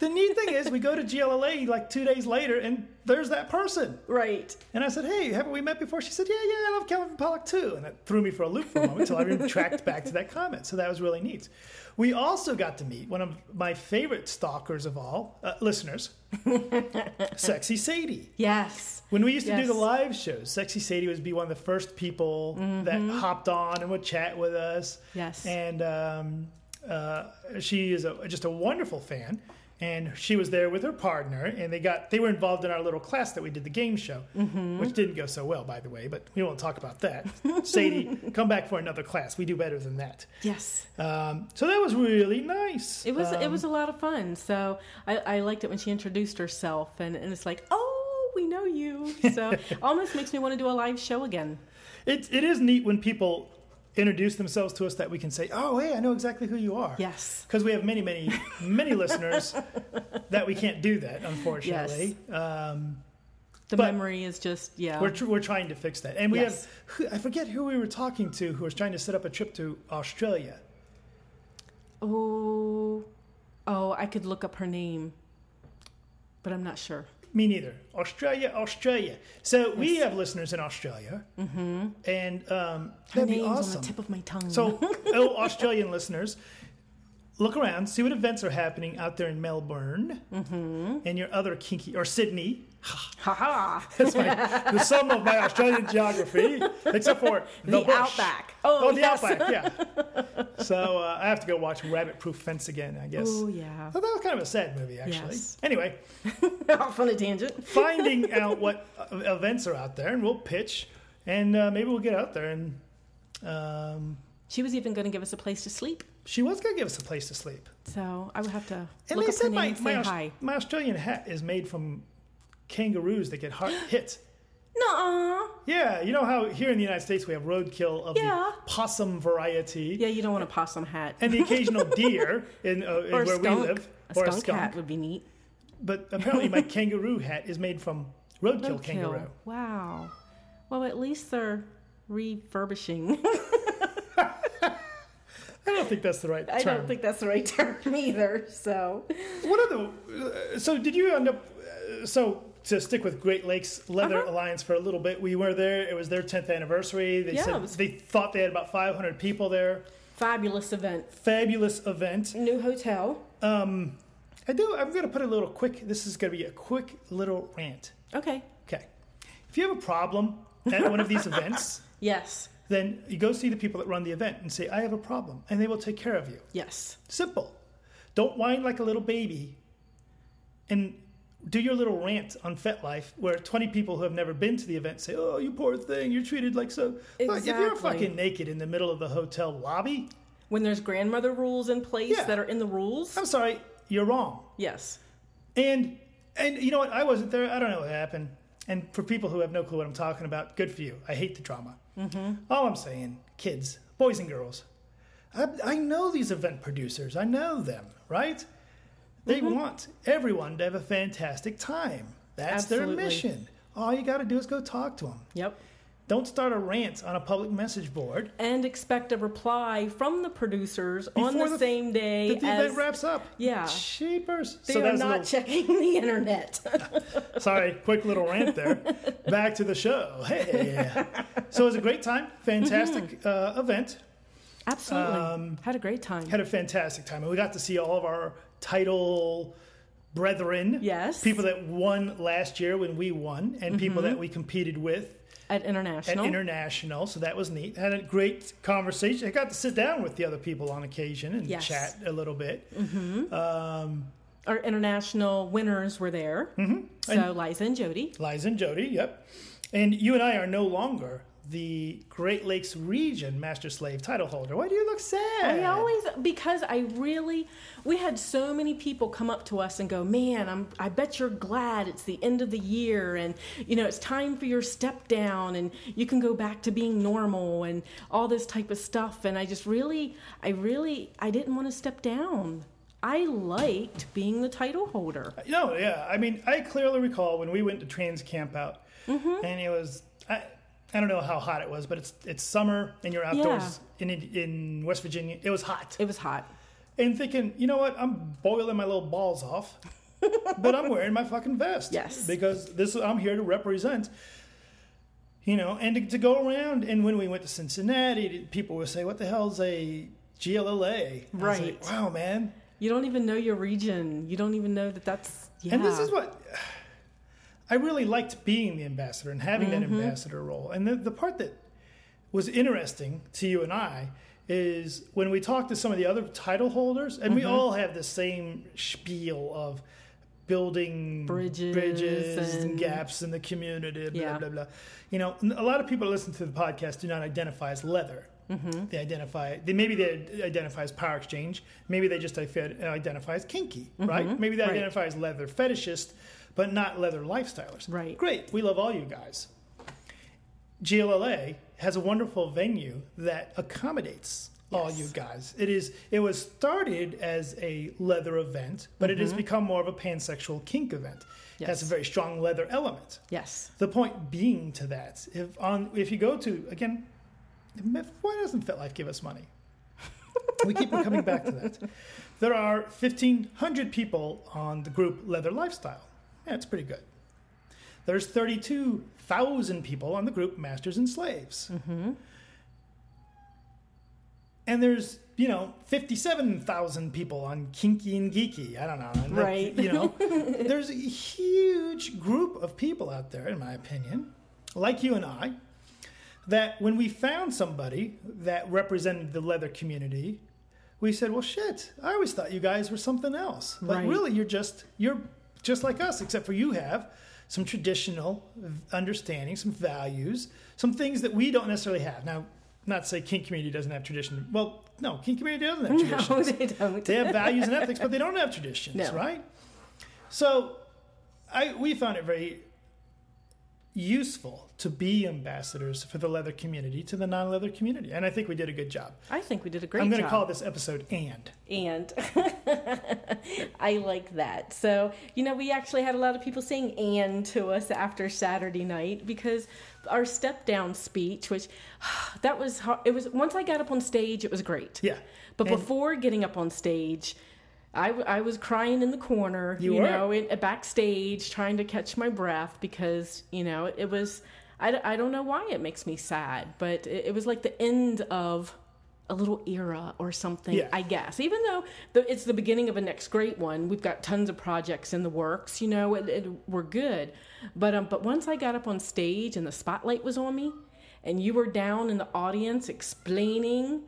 the neat thing is, we go to GLLA like two days later, and there's that person. Right. And I said, "Hey, haven't we met before?" She said, "Yeah, yeah, I love Calvin Pollak too." And that threw me for a loop for a moment until I retracted <laughs> back to that comment. So that was really neat. We also got to meet one of my favorite stalkers of all, uh, listeners, <laughs> Sexy Sadie. Yes. When we used to do the live shows, Sexy Sadie would be one of the first people that hopped on and would chat with us. Yes. And um, uh, she is a, just a wonderful fan. And she was there with her partner, and they got they were involved in our little class that we did the game show, which didn't go so well, by the way. But we won't talk about that. <laughs> Sadie, come back for another class. We do better than that. Yes. Um, so that was really nice. It was it Um, was a lot of fun. So I, I liked it when she introduced herself, and, and it's like, oh, we know you. So <laughs> almost makes me want to do a live show again. It, it is neat when people introduce themselves to us that we can say, oh, hey, I know exactly who you are. Yes. Because we have many, many, many listeners that we can't do that, unfortunately. Um, The memory is just yeah. we're, tr- we're trying to fix that. And we Yes. have, I forget who we were talking to who was trying to set up a trip to Australia. oh, oh, I could look up her name, but I'm not sure. Me neither. Australia, Australia. So we have listeners in Australia. Mm-hmm. And um, that'd be name's on awesome. the tip of my tongue. So, <laughs> oh, Australian listeners, look around, see what events are happening out there in Melbourne Mm-hmm. and your other kinky, or Sydney. Haha, <laughs> That's my, the sum of my Australian geography, except for the, the, outback. Oh, Oh, the yes. outback, yeah. <laughs> So uh, I have to go watch Rabbit Proof Fence again, I guess. Oh yeah. So that was kind of a sad movie, actually. Yes. Anyway, <laughs> Off on a tangent. finding out what uh, events are out there, and we'll pitch, and uh, maybe we'll get out there. And um, She was even going to give us a place to sleep. she was going to give us a place to sleep. So I would have to And look they said my, my, my Australian hat is made from kangaroos that get hit. <gasps> Nuh-uh. Yeah, you know how here in the United States we have roadkill of Yeah. the possum variety Yeah, you don't want a possum hat. and the occasional <laughs> deer in, uh, in where skunk. we live, a or skunk, a skunk. hat would be neat. But apparently, my <laughs> kangaroo hat is made from roadkill, Roadkill. kangaroo. Wow. Well, at least they're refurbishing. <laughs> I don't think that's the right term. I don't think that's the right term either. So What are the? Uh, so did you end up? Uh, so to stick with Great Lakes Leather Uh-huh. Alliance for a little bit, we were there. It was their 10th anniversary. They Yeah, said was- they thought they had about 500 people there. fabulous event. Fabulous event. New hotel. Um, I do. I'm going to put a little quick. This is going to be a quick little rant. Okay. Okay. If you have a problem at one of these <laughs> events, Yes. then you go see the people that run the event and say, "I have a problem," and they will take care of you. Yes. Simple. Don't whine like a little baby and do your little rant on FetLife where 20 people who have never been to the event say, Oh, you poor thing, you're treated like so. Look, if you're fucking naked in the middle of the hotel lobby, When there's grandmother rules in place Yeah. that are in the rules. I'm sorry, you're wrong. Yes. And and you know what? I wasn't there. I don't know what happened. And for people who have no clue what I'm talking about, good for you. I hate the drama. Mm-hmm. All I'm saying, kids, boys and girls, I, I know these event producers. I know them, right? They Mm-hmm. want everyone to have a fantastic time. That's Absolutely. their mission. All you got to do is go talk to them. Yep. Don't start a rant on a public message board And expect a reply from the producers on the, the- same day that the as event wraps up. Yeah. Cheapers. they so are not little, checking the internet. <laughs> Sorry, quick little rant there. Back to the show. Hey. So it was a great time. Fantastic uh, event. Absolutely. Um, Had a great time. Had a fantastic time. And we got to see all of our title brethren. Yes. People that won last year when we won, and people that we competed with at international. at international. So that was neat. Had a great conversation. I got to sit down with the other people on occasion and Yes. chat a little bit. Um, Our international winners were there. Mm-hmm. So Liza and Jody. Liza and Jody, yep. And you and I are no longer the Great Lakes region master slave title holder. Why do you look sad? I always because I really we had so many people come up to us and go, "Man, I'm I bet you're glad it's the end of the year and you know, it's time for your step down and you can go back to being normal and all this type of stuff." And I just really I really I didn't want to step down. I liked being the title holder. No, yeah. I mean, I clearly recall when we went to Trans Camp Out, Mm-hmm. and it was I, I don't know how hot it was, but it's it's summer and you're outdoors in in West Virginia. It was hot, It was hot. and thinking, you know what, I'm boiling my little balls off, <laughs> but I'm wearing my fucking vest. Yes. Because this I'm here to represent. You know, and to, to go around, and when we went to Cincinnati, people would say, "What the hell's a GLLA?" I was like, Right. wow, man. You don't even know your region. You don't even know that that's. Yeah. And this is what I really liked being the ambassador and having that Mm-hmm. ambassador role. And the, the part that was interesting to you and I is when we talked to some of the other title holders, and Mm-hmm. we all have the same spiel of building Bridges bridges and, and- gaps in the community, blah, Yeah. blah, blah. You know, a lot of people that listen to the podcast do not identify as leather. Mm-hmm. They identify, they, maybe they identify as power exchange. Maybe they just identify as kinky, right? Maybe they Mm-hmm. Right. identify as leather fetishist, but not leather lifestylers. Right. Great. We love all you guys. GLLA has a wonderful venue that accommodates all you guys. It is. It was started as a leather event, but it has become more of a pansexual kink event. It has Mm-hmm. A very strong leather element. Yes. The point being to that, if on if you go to again, why doesn't FetLife give us money? <laughs> we keep on coming back to that. There are fifteen hundred people on the group Leather Lifestyle. Yeah, it's pretty good. There's thirty-two thousand people on the group Masters and Slaves. Mm-hmm. And there's you know fifty-seven thousand people on Kinky and Geeky. I don't know. That- Right. You know, <laughs> there's a huge group of people out there, in my opinion, like you and I, that when we found somebody that represented the leather community, we said, "Well, shit! I always thought you guys were something else, but Right. really, you're just you're just like us, except for you have some traditional understanding, some values, some things that we don't necessarily have." Now, not to say kink community doesn't have tradition. Well, no, kink community doesn't have traditions. No, <laughs> they don't. They have values and <laughs> ethics, but they don't have traditions, No. right? So, I we found it very useful to be ambassadors for the leather community to the non-leather community, and I think we did a good job. I think we did a great I'm going to call this episode "and." and <laughs> I like that. So, you know, we actually had a lot of people saying and to us after Saturday night because our step down speech, which <sighs> that was. It was once I got up on stage, it was great. Yeah, But And- before getting up on stage, I, w- I was crying in the corner, You you, know, in, backstage, trying to catch my breath because, you know, it, was, I, d- I don't know why it makes me sad, but it, it was like the end of a little era or something, Yeah. I guess. Even though the, it's the beginning of a next great one, we've got tons of projects in the works, you know, it, it, we're good. But, um, but once I got up on stage and the spotlight was on me, and you were down in the audience explaining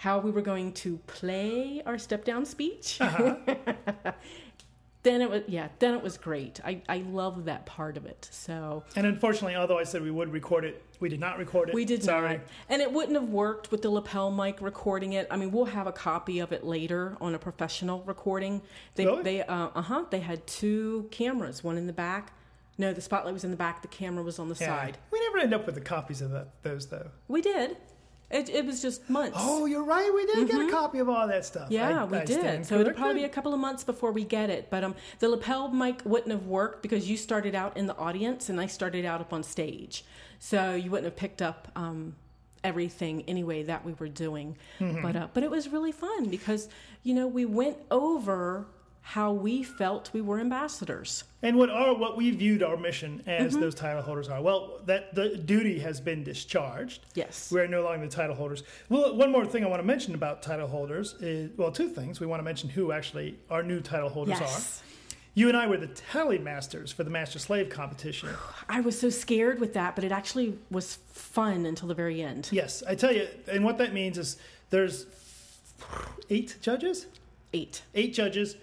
how we were going to play our step down speech. <laughs> then it was yeah, then it was great. I, I love that part of it. So and unfortunately, although I said we would record it, we did not record it. we did Sorry. not. And it wouldn't have worked with the lapel mic recording it. I mean, we'll have a copy of it later on a professional recording. They Really? they uh huh, they had two cameras, one in the back. No, the spotlight was in the back, the camera was on the Yeah. side. We never end up with the copies of that, those though. We did. It, it was just months. Oh, you're right. We did get a copy of all that stuff. Mm-hmm. Yeah, I- we I did. So it'll probably be a couple of months before we get it. But um, the lapel mic wouldn't have worked because you started out in the audience and I started out up on stage. So you wouldn't have picked up um, everything anyway that we were doing. Mm-hmm. But uh, but it was really fun because you know we went over how we felt we were ambassadors. And what are what we viewed our mission as Mm-hmm. those title holders are. Well, that the duty has been discharged. Yes. We are no longer the title holders. Well, one more thing I want to mention about title holders is well, two things. We want to mention who actually our new title holders Yes. are. You and I were the tally masters for the master slave competition. <sighs> I was so scared with that, but it actually was fun until the very end. yes, I tell you, and what that means is there's eight judges, Eight. eight judges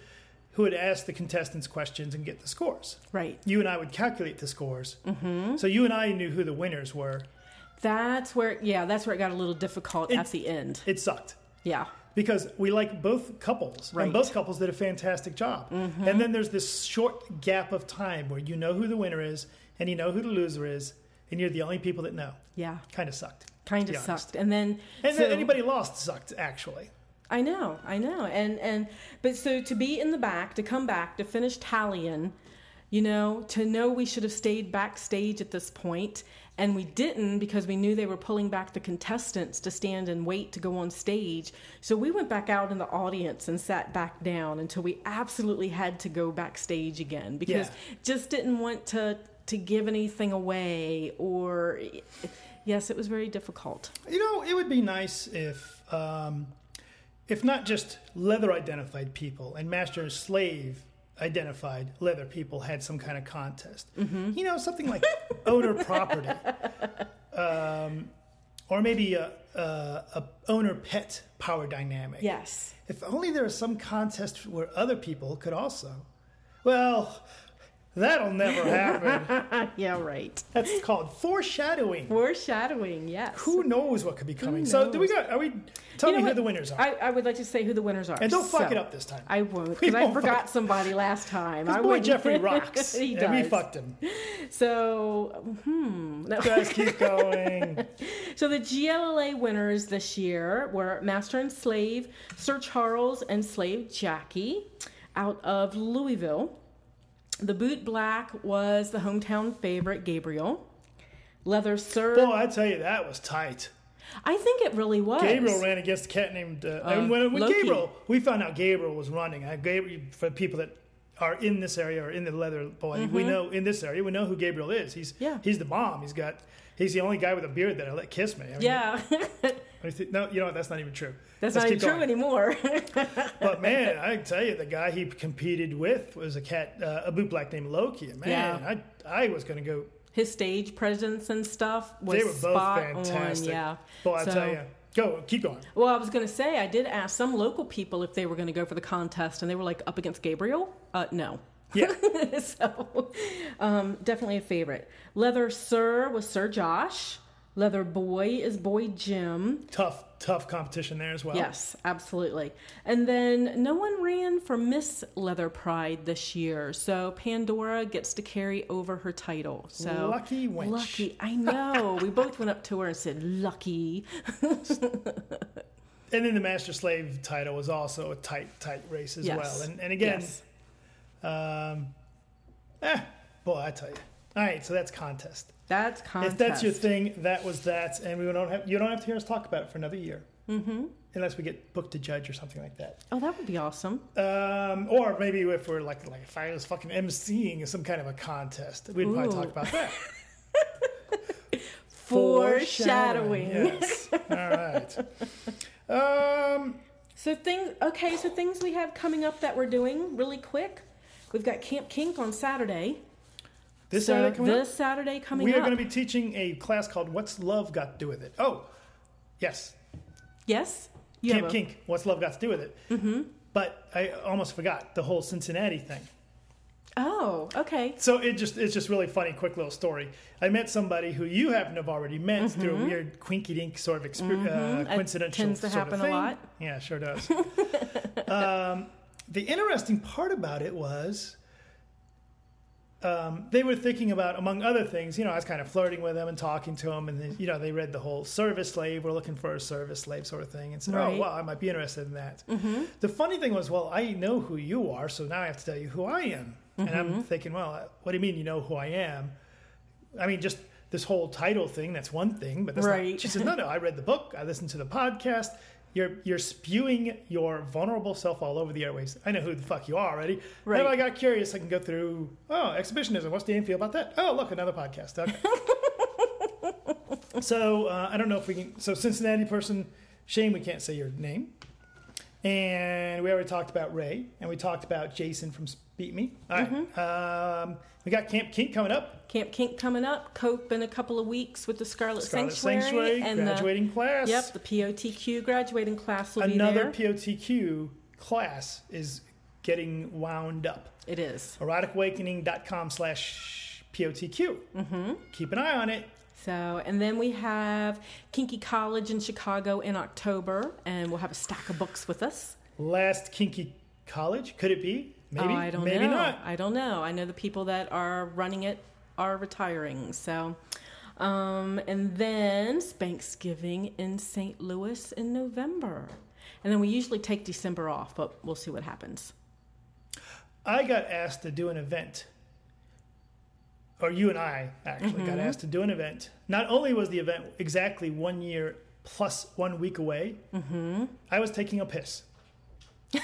who would ask the contestants questions and get the scores. Right. You and I would calculate the scores. Mm-hmm. So you and I knew who the winners were. That's where, yeah, that's where it got a little difficult It- at the end. It sucked. Yeah. because we like both couples Right. and both couples did a fantastic job and then there's this short gap of time where you know who the winner is and you know who the loser is and you're the only people that know Yeah. kind of sucked Kind of sucked. And then and so- then anybody lost sucked actually I know, I know. And and but so to be in the back, to come back, to finish tallying, You know, to know we should have stayed backstage at this point, and we didn't because we knew they were pulling back the contestants to stand and wait to go on stage. So we went back out in the audience and sat back down until we absolutely had to go backstage again because Yeah. just didn't want to to give anything away or yes, it was very difficult. You know, it would be nice if, um, if not just leather identified people and master and slave identified leather people had some kind of contest. Mm-hmm. You know, something like <laughs> owner property, um, or maybe a, a, a owner pet power dynamic. Yes. If only there was some contest where other people could also. Well, that'll never happen. <laughs> Yeah, right. That's called foreshadowing. Foreshadowing, yes. Who knows what could be coming? So, do we got? Are we? Tell You know me who what? the winners are. I, I would like to say who the winners are. and don't fuck So- it up this time. I won't because I forgot somebody last time. This I boy wouldn't. Jeffrey <laughs> rocks, he and we fucked him. So, hmm. No. Guys, keep going. <laughs> So the GLA winners this year were Master and Slave, Sir Charles and Slave Jackie, out of Louisville. The boot black was the hometown favorite Gabriel. Leather Sir. Boy, I tell you, that was tight. I think it really was. Gabriel ran against a cat named. Uh, and when, when Gabriel, we found out Gabriel was running. Uh, Gabriel, for people that are in this area or in the leather boy, we know in this area, we know who Gabriel is. He's Mm-hmm. Yeah. he's the bomb. He's got. He's the only guy with a beard that I let kiss me. I mean, Yeah, <laughs> no, you know what? That's not even true. that's Let's not keep true going. anymore. <laughs> But man, I tell you, the guy he competed with was a cat, uh, a boot black named Loki. Man, Yeah. I I was going to go. His stage presence and stuff was They were both spot fantastic. on. Yeah. Boy, I So- tell you, go keep going. Well, I was going to say, I did ask some local people if they were going to go for the contest, and they were like, up against Gabriel? Uh, no. Yeah, <laughs> so, um, definitely a favorite. Leather Sir was Sir Josh. Leather Boy is Boy Jim. tough tough competition there as well. Yes, absolutely. And then no one ran for Miss Leather Pride this year, so Pandora gets to carry over her title. So Lucky wench. Lucky, <laughs> I know. we both went up to her and said, "Lucky." <laughs> And then the master slave title was also a tight tight race as Yes. well. And and again, Yes. um, eh, boy, I tell you. All right, so that's contest. That's contest. If that's your thing, that was that, and we don't have you don't have to hear us talk about it for another year, Mm-hmm. unless we get booked to judge or something like that. Oh, that would be awesome. Um, or maybe if we're like like if I was fucking emceeing some kind of a contest, we'd probably talk about that. <laughs> Foreshadowing. Yes. All right. Um, So things okay, so things we have coming up that we're doing really quick. We've got Camp Kink on Saturday. This so Saturday coming this up, Saturday coming we are up. going to be teaching a class called "What's Love Got to Do with It." Oh, yes, yes. You Camp a- Kink. What's love got to do with it? Mm-hmm. But I almost forgot the whole Cincinnati thing. Oh, okay. So it just it's just really funny, quick little story. I met somebody who you happen to have already met through a weird quinky dink sort of exper- uh, Mm-hmm. It coincidental tends to sort of happen a lot. Yeah, sure does. <laughs> um, the interesting part about it was um, they were thinking about, among other things, you know, I was kind of flirting with them and talking to them, and then, you know, they read the whole service slave, we're looking for a service slave sort of thing, and said, Right. oh, well, I might be interested in that. Mm-hmm. The funny thing was, well, I know who you are, so now I have to tell you who I am. And Mm-hmm. I'm thinking, well, what do you mean you know who I am? I mean, just this whole title thing, that's one thing, but that's Right. not. She says, no, no, I read the book, I listened to the podcast. You're, you're spewing your vulnerable self all over the airways. I know who the fuck you are already. Right. Then I got curious. I can go through, oh, exhibitionism. What's Dan feel about that? Oh, look, another podcast. Okay. <laughs> so uh, I don't know if we can. So, Cincinnati person, shame we can't say your name. And we already talked about Ray, and we talked about Jason from Beat Me. All right. Mm-hmm. Um, we got Camp Kink coming up. Camp Kink coming up. Cope in a couple of weeks with the Scarlet, Scarlet Sanctuary, Sanctuary, and graduating class. yep the POTQ graduating class will Another be there. Another POTQ class is getting wound up. it is. eroticawakening.com slash POTQ. Mm-hmm. Keep an eye on it. So, and then we have Kinky College in Chicago in October, and we'll have a stack of books with us. Last Kinky College. Could it be? Maybe. oh, I don't Maybe know. not. I don't know. I know the people that are running it are retiring. So, um, and then Thanksgiving in St. Louis in November. And then we usually take December off, but we'll see what happens. I got asked to do an event or you and I actually got mm-hmm. asked to do an event. Not only was the event exactly one year plus one week away, mm-hmm. I was taking a piss. <laughs>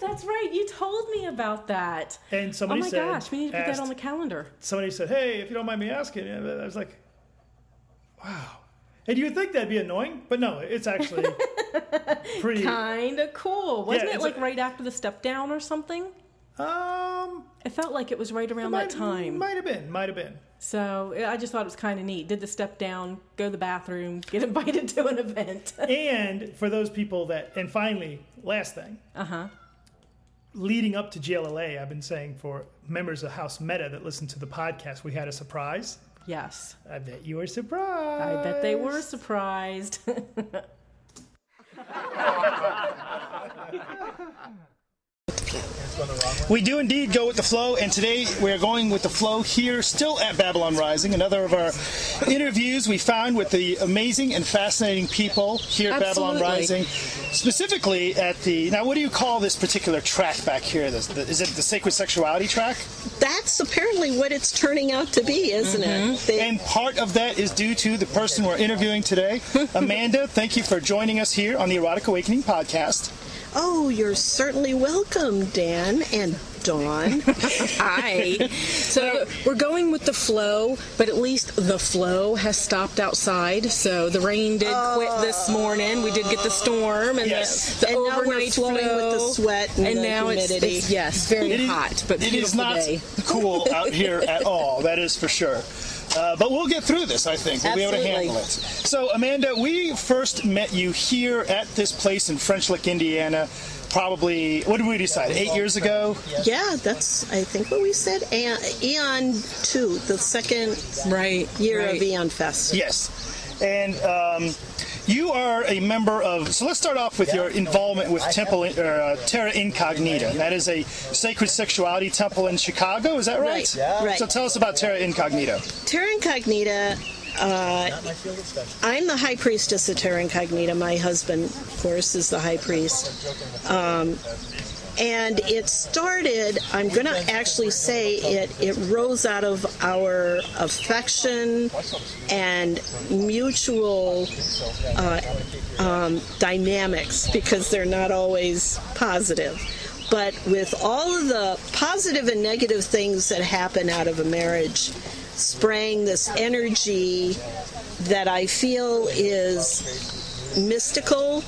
That's right. You told me about that. And somebody said, Oh my said, gosh, we need to put that on the calendar. somebody said, "Hey, if you don't mind me asking," I was like, "Wow." And you would think that'd be annoying, but no, it's actually <laughs> pretty. Kind of cool. Wasn't Yeah, it like a- right after the step down or something? Um, It felt like it was right around that time. might have been, might have been. So I just thought it was kind of neat. Did the step down, go to the bathroom, get <laughs> invited to an event. <laughs> and for those people that, and finally, last thing, Uh huh. leading up to GLLA, I've been saying for members of House Meta that listen to the podcast, we had a surprise. Yes. I bet you were surprised. I bet they were surprised. <laughs> We do indeed go with the flow, and today we're going with the flow here, still at Babylon Rising. Another of our interviews we found with the amazing and fascinating people here at Babylon Rising, specifically at the. Now, what do you call this particular track back here? This- the- Is it the sacred sexuality track? That's apparently what it's turning out to be, isn't it? Mm-hmm. They- And part of that is due to the person we're interviewing today. <laughs> Amanda, thank you for joining us here on the Erotic Awakening podcast. Oh, you're certainly welcome, Dan and Dawn. <laughs> Hi. So we're going with the flow, but at least the flow has stopped outside. So the rain did quit oh. this morning. We did get the storm and Yes. the, the And now we're overnight flowing with the sweat and the now it's, humidity. it's yes, very It is- hot, but it is beautiful not day. cool out here at all. That is for sure. Uh, but we'll get through this, I think. We'll be able to handle it. So, Amanda, we first met you here at this place in French Lick, Indiana, probably, what did we decide, eight years ago? yeah, that's, I think what we said. Aeon, Eon 2, the second Right. year right. of Eon Fest. Yes. And um, you are a member of, so let's start off with your involvement with Temple uh, Terra Incognita. That is a sacred sexuality temple in Chicago, is that right? Right, Yeah. right. So tell us about Terra Incognita. Terra Incognita, uh, I'm the high priestess of Terra Incognita. My husband, of course, is the high priest. Um, and it started, I'm going to actually say it, it rose out of our affection and mutual uh, um, dynamics because they're not always positive. But with all of the positive and negative things that happen out of a marriage, spraying this energy that I feel is mystical,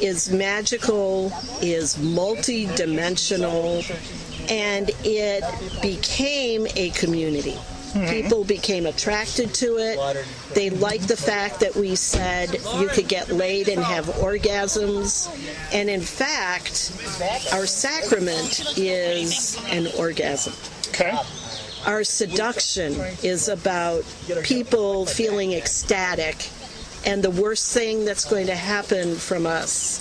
is magical, is multi-dimensional, and it became a community. Hmm. People became attracted to it. They liked the fact that we said you could get laid and have orgasms. And in fact, our sacrament is an orgasm. Okay. Our seduction is about people feeling ecstatic, and the worst thing that's going to happen from us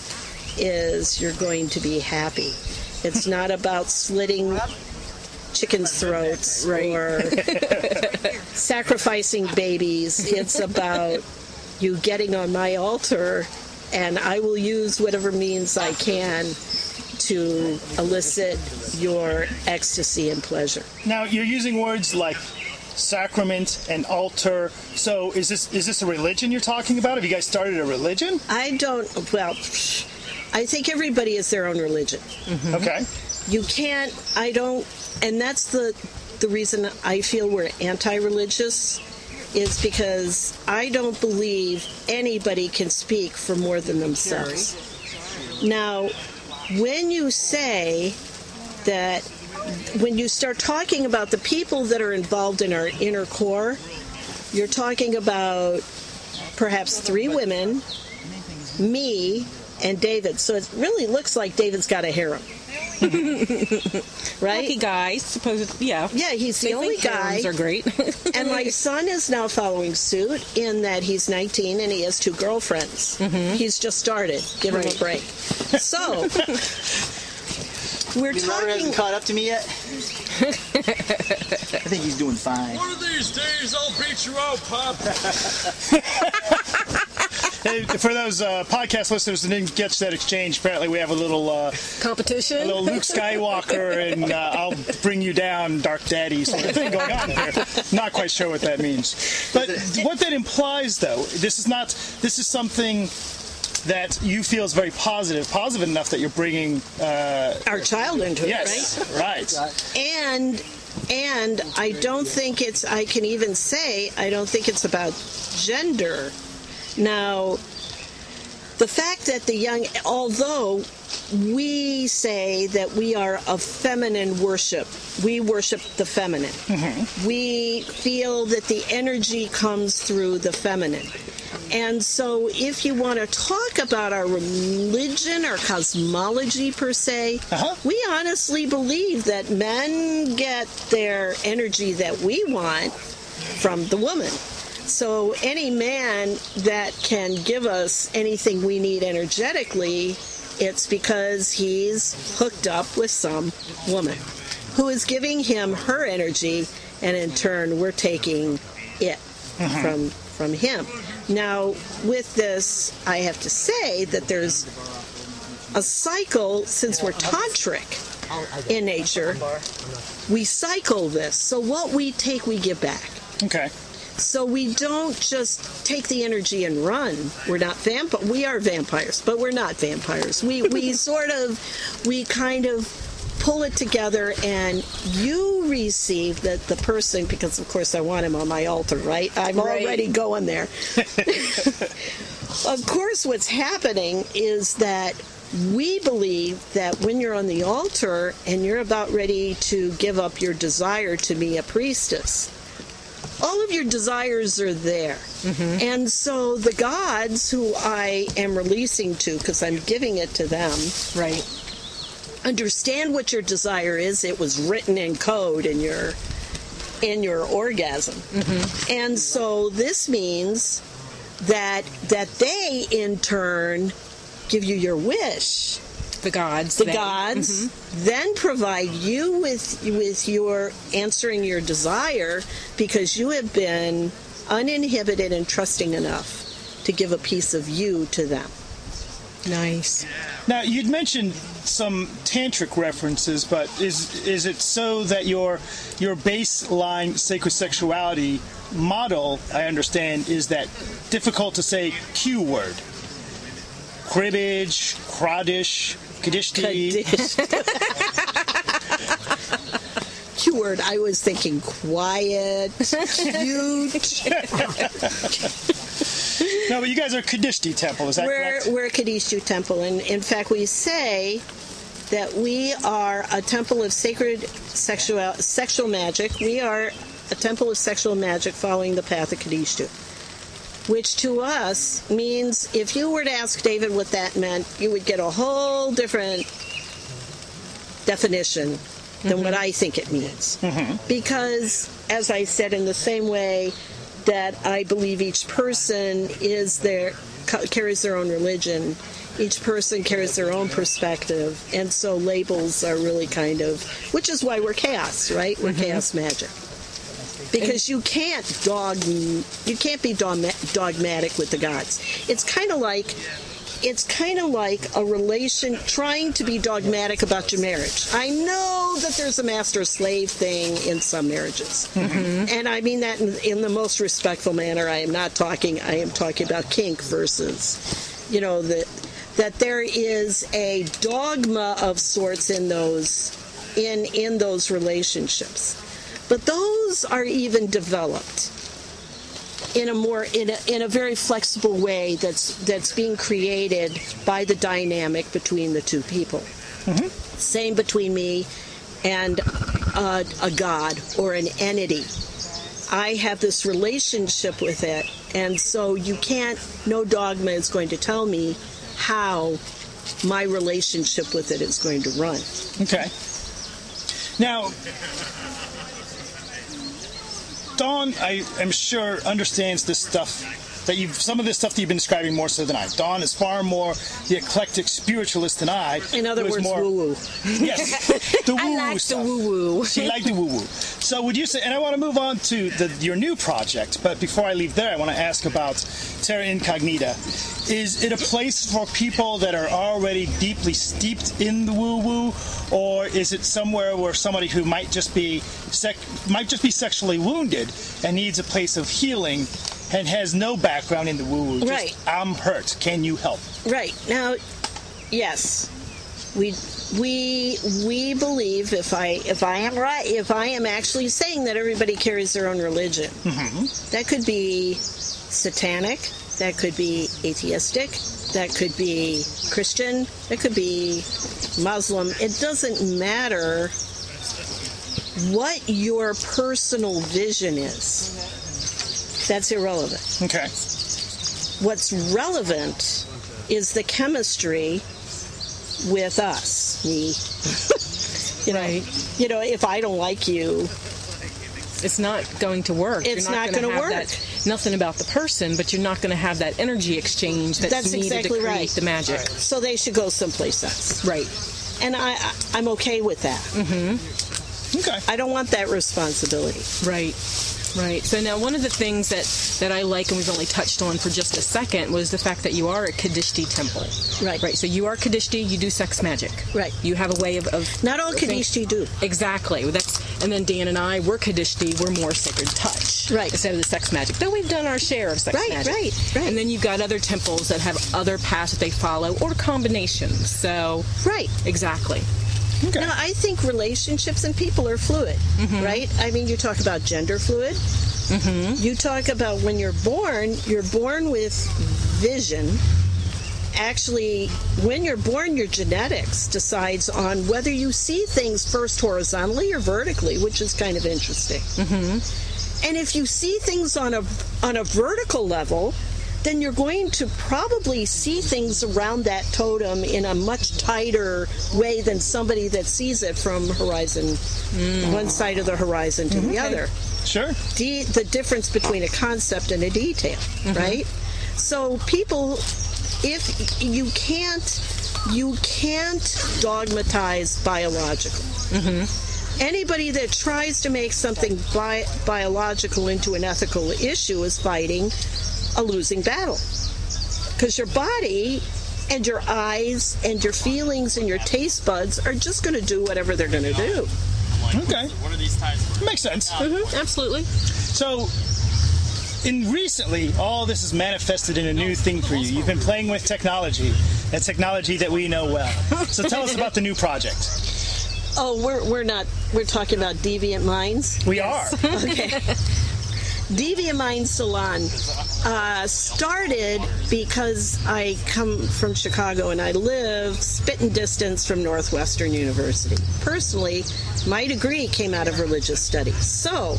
is you're going to be happy. It's not about slitting chickens' throats or <laughs> sacrificing babies. It's about you getting on my altar, and I will use whatever means I can to elicit your ecstasy and pleasure. Now you're using words like sacrament and altar. So is this is this a religion you're talking about? Have you guys started a religion? I don't, well, I think everybody has their own religion. Mm-hmm. Okay. You can't, I don't, and that's the, the reason I feel we're anti religious is because I don't believe anybody can speak for more than themselves. Now, when you say that, when you start talking about the people that are involved in our inner core, you're talking about perhaps three women, me, and David. So it really looks like David's got a harem. <laughs> right? Lucky guy, supposedly. Yeah. Yeah, he's the They only guy. are great. <laughs> And my son is now following suit in that he's 19 and he has two girlfriends. Mm-hmm. He's just started. Give him a break. So, <laughs> we're Your daughter talking. hasn't caught up to me yet. <laughs> I think he's doing fine. One of these days I'll beat you out, Pop. <laughs> For those uh, podcast listeners that didn't catch that exchange, apparently we have a little uh, Competition? a little Luke Skywalker <laughs> and uh, I'll bring you down, Dark Daddy sort of thing going on here. Not quite sure what that means, but what that implies, though, this is not. This is something that you feel is very positive, positive enough that you're bringing. Uh, Our child into it, yes, right? right. And and I don't think it's. I can even say I don't think it's about gender. Now, the fact that the young, although we say that we are of feminine worship, we worship the feminine. We feel that the energy comes through the feminine. And so, if you want to talk about our religion or cosmology per se, Uh-huh. we honestly believe that men get their energy that we want from the woman. So, any man that can give us anything we need energetically, it's because he's hooked up with some woman who is giving him her energy, and in turn, we're taking it mm-hmm. from from him. Now, with this, I have to say that there's a cycle since we're tantric in nature. We cycle this, so what we take, we give back. Okay. So we don't just take the energy and run. We're not vamp. We are vampires, but we're not vampires. We we <laughs> sort of we kind of pull it together, and you receive that the person because of course I want him on my altar, right? I'm Right. already going there. <laughs> of course, what's happening is that we believe that when you're on the altar and you're about ready to give up your desire to be a priestess, all of your desires are there. Mm-hmm. And so the gods who I am releasing to, because I'm giving it to them, Right. understand what your desire is. It was written in code in your in your orgasm. Mm-hmm. And so this means that that they in turn give you your wish The gods. the they- gods mm-hmm. then provide you with with your answering your desire because you have been uninhibited and trusting enough to give a piece of you to them. Nice. Now you'd mentioned some tantric references, but is is it so that your your baseline sacred sexuality model, I understand, is that difficult to say Q word, cribbage, crodish, kadishti. Keyword, I was thinking quiet, cute. No, but you guys are Kadishti temple, is that We're, correct? we're a Kadishu temple, and in fact, we say that we are a temple of sacred sexual sexual magic. We are a temple of sexual magic following the path of Kadishu, which to us means if you were to ask David what that meant, you would get a whole different definition than what mm-hmm. I think it means. Mm-hmm. Because, as I said, in the same way that I believe each person is their carries their own religion, each person carries their own perspective, and so labels are really kind of, which is why we're chaos, right? We're mm-hmm. chaos magic. Because you can't dog, you can't be dogma- dogmatic with the gods. It's kind of like it's kind of like a relation trying to be dogmatic about your marriage. I know that there's a master slave thing in some marriages. Mm-hmm. And I mean that in, in the most respectful manner. I am not talking, I am talking about kink versus, you know, the, that there is a dogma of sorts in those in in those relationships. But those are even developed in a more in a, in a very flexible way that's that's being created by the dynamic between the two people. Same between me and uh, a god or an entity. I have this relationship with it, and so you can't. No dogma is going to tell me how my relationship with it is going to run. Okay. Now, Dawn, I am sure, understands this stuff that you've some of this stuff that you've been describing more so than I. Dawn is far more the eclectic spiritualist than I. In other words, more, woo woo. Yes, <laughs> the woo I like the woo woo. She liked the woo woo. So would you say? And I want to move on to the, your new project, but before I leave there, I want to ask about Terra Incognita. Is it a place for people that are already deeply steeped in the woo woo, or is it somewhere where somebody who might just be sec- might just be sexually wounded and needs a place of healing? And has no background in the woo woo. Right. I'm hurt. Can you help? Right now, yes, we we we believe if I if I am right if I am actually saying that everybody carries their own religion, mm-hmm. that could be satanic, that could be atheistic, that could be Christian, that could be Muslim. It doesn't matter what your personal vision is. That's irrelevant. Okay. What's relevant is the chemistry with us. Me. <laughs> you know, Right. you know, if I don't like you, It's not going to work. It's you're not gonna gonna work. That, nothing about the person, but you're not going to have that energy exchange that's, That's needed exactly to create right. the magic. so they should go someplace else. Right. And I, I I'm okay with that. Mm-hmm. Okay. I don't want that responsibility. Right. Right. So now one of the things that, that I like and we've only touched on for just a second was the fact that you are a Kadishti temple. Right. Right. So you are Kadishti, you do sex magic. Right. You have a way of, of Not all Kadishti do. Exactly. That's and then Dan and I, we're Kadishti, we're more sacred touch. Right. Instead of the sex magic. Though we've done our share of sex Right, magic. right, right. And then you've got other temples that have other paths that they follow or combinations. So Right. exactly. Okay. Now, I think relationships and people are fluid, mm-hmm. right? I mean, you talk about gender fluid. Mm-hmm. You talk about when you're born, you're born with vision. Actually, when you're born, your genetics decides on whether you see things first horizontally or vertically, which is kind of interesting. Mm-hmm. And if you see things on a on a vertical level, then you're going to probably see things around that totem in a much tighter way than somebody that sees it from horizon mm. one side of the horizon to the mm-hmm. other. Sure. De- the difference between a concept and a detail, mm-hmm. right? So people if you can't you can't dogmatize biological mm-hmm. anybody that tries to make something bi- biological into an ethical issue is fighting a losing battle. Because your body and your eyes and your feelings and your taste buds are just going to do whatever they're going to do. Okay. what are Makes sense. Mm-hmm. Absolutely. So, in recently, all this is manifested in a new thing for you. You've been playing with technology, that technology that we know well. So, tell us about the new project. Oh, we're, we're not, we're talking about Deviant Minds. We are. <laughs> Okay. Deviant Mind Salon uh, started because I come from Chicago and I live spitting distance from Northwestern University. Personally, my degree came out of religious studies. So,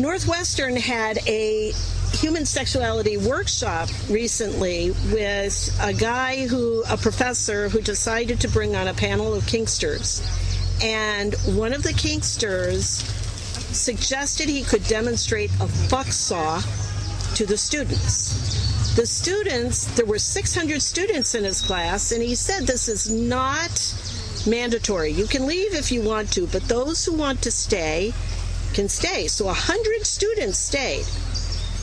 Northwestern had a human sexuality workshop recently with a guy who, a professor who decided to bring on a panel of kinksters. And one of the kinksters suggested he could demonstrate a fuck saw to the students. The students, there were 600 students in his class, and he said this is not mandatory. You can leave if you want to, but those who want to stay can stay. So 100 students stayed.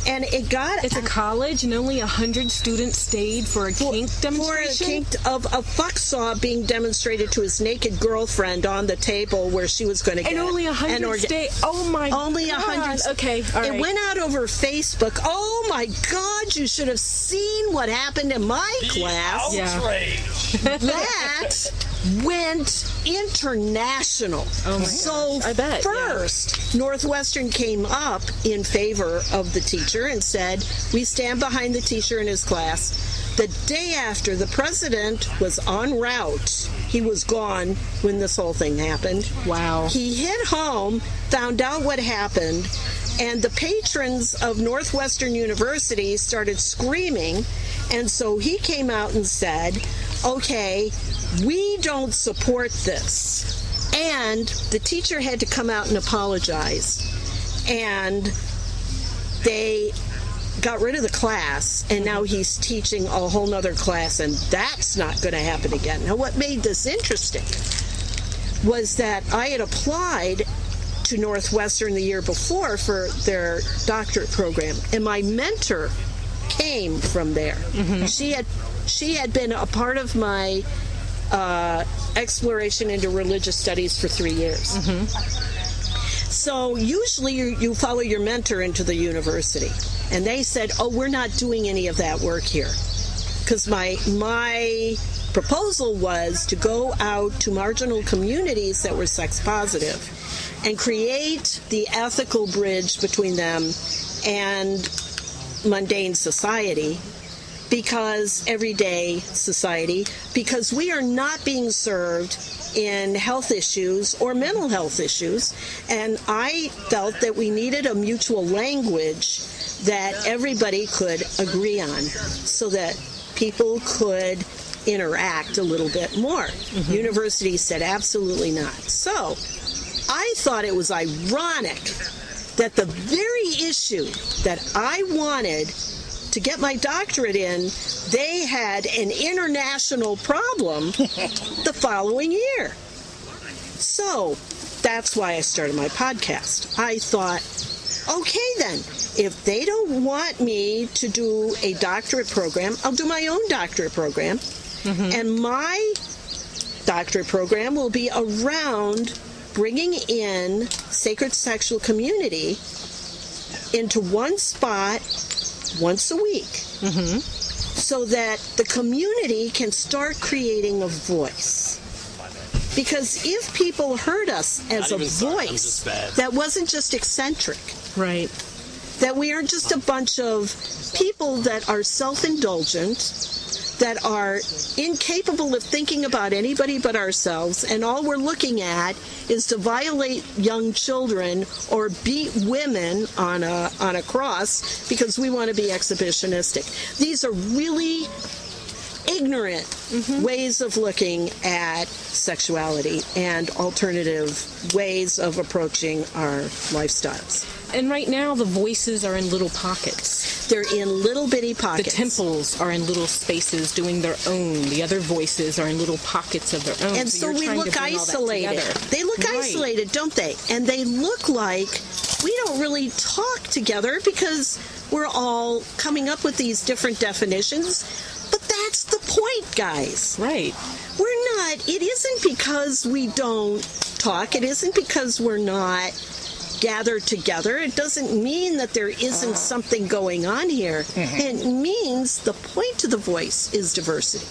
And it got It's a college and only 100 students stayed for a kink for a demonstration? kink of a fuck saw being demonstrated to his naked girlfriend on the table where she was going to get and only an 100 orga- stayed. Oh my God. Only a hundred. Okay, all right. It went out over Facebook. Oh my God! You should have seen what happened in my class. Yeah. That went international. Oh my so gosh, I bet, yeah. first, Northwestern came up in favor of the teacher and said, "We stand behind the teacher in his class." The day after, the president was en route. He was gone when this whole thing happened. Wow. He hit home, found out what happened, and the patrons of Northwestern University started screaming. And so he came out and said, okay, we don't support this. And the teacher had to come out and apologize. And they got rid of the class and now he's teaching a whole nother class and that's not going to happen again. Now, what made this interesting was that I had applied to Northwestern the year before for their doctorate program, and my mentor came from there. Mm-hmm. She had she had been a part of my uh, exploration into religious studies for three years. Mm-hmm. So usually you, you follow your mentor into the university, and they said, "Oh, we're not doing any of that work here," because my my proposal was to go out to marginal communities that were sex positive and create the ethical bridge between them and mundane society because everyday society because we are not being served in health issues or mental health issues. And i felt that we needed a mutual language that everybody could agree on so that people could interact a little bit more. Mm-hmm. university said absolutely not. So i thought it was ironic that the very issue that i wanted to get my doctorate in, they had an international problem <laughs> the following year. So that's why I started my podcast. I thought, okay, then, if they don't want me to do a doctorate program, I'll do my own doctorate program. Mm-hmm. And my doctorate program will be around bringing in sacred sexual community into one spot once a week mm-hmm. so that the community can start creating a voice. Because if people heard us as a voice that wasn't just eccentric, right? That we aren't just a bunch of people that are self indulgent, that are incapable of thinking about anybody but ourselves, and all we're looking at is to violate young children or beat women on a on a cross because we want to be exhibitionistic. These are really ignorant mm-hmm. ways of looking at sexuality and alternative ways of approaching our lifestyles. And right now, the voices are in little pockets. They're in little bitty pockets. The temples are in little spaces doing their own. The other voices are in little pockets of their own. And so, so we look isolated. They look right. isolated, don't they? And they look like we don't really talk together because we're all coming up with these different definitions. But that's the point, guys. Right. We're not, it isn't because we don't talk, it isn't because we're not gathered together. It doesn't mean that there isn't something going on here. Mm-hmm. It means the point of the voice is diversity.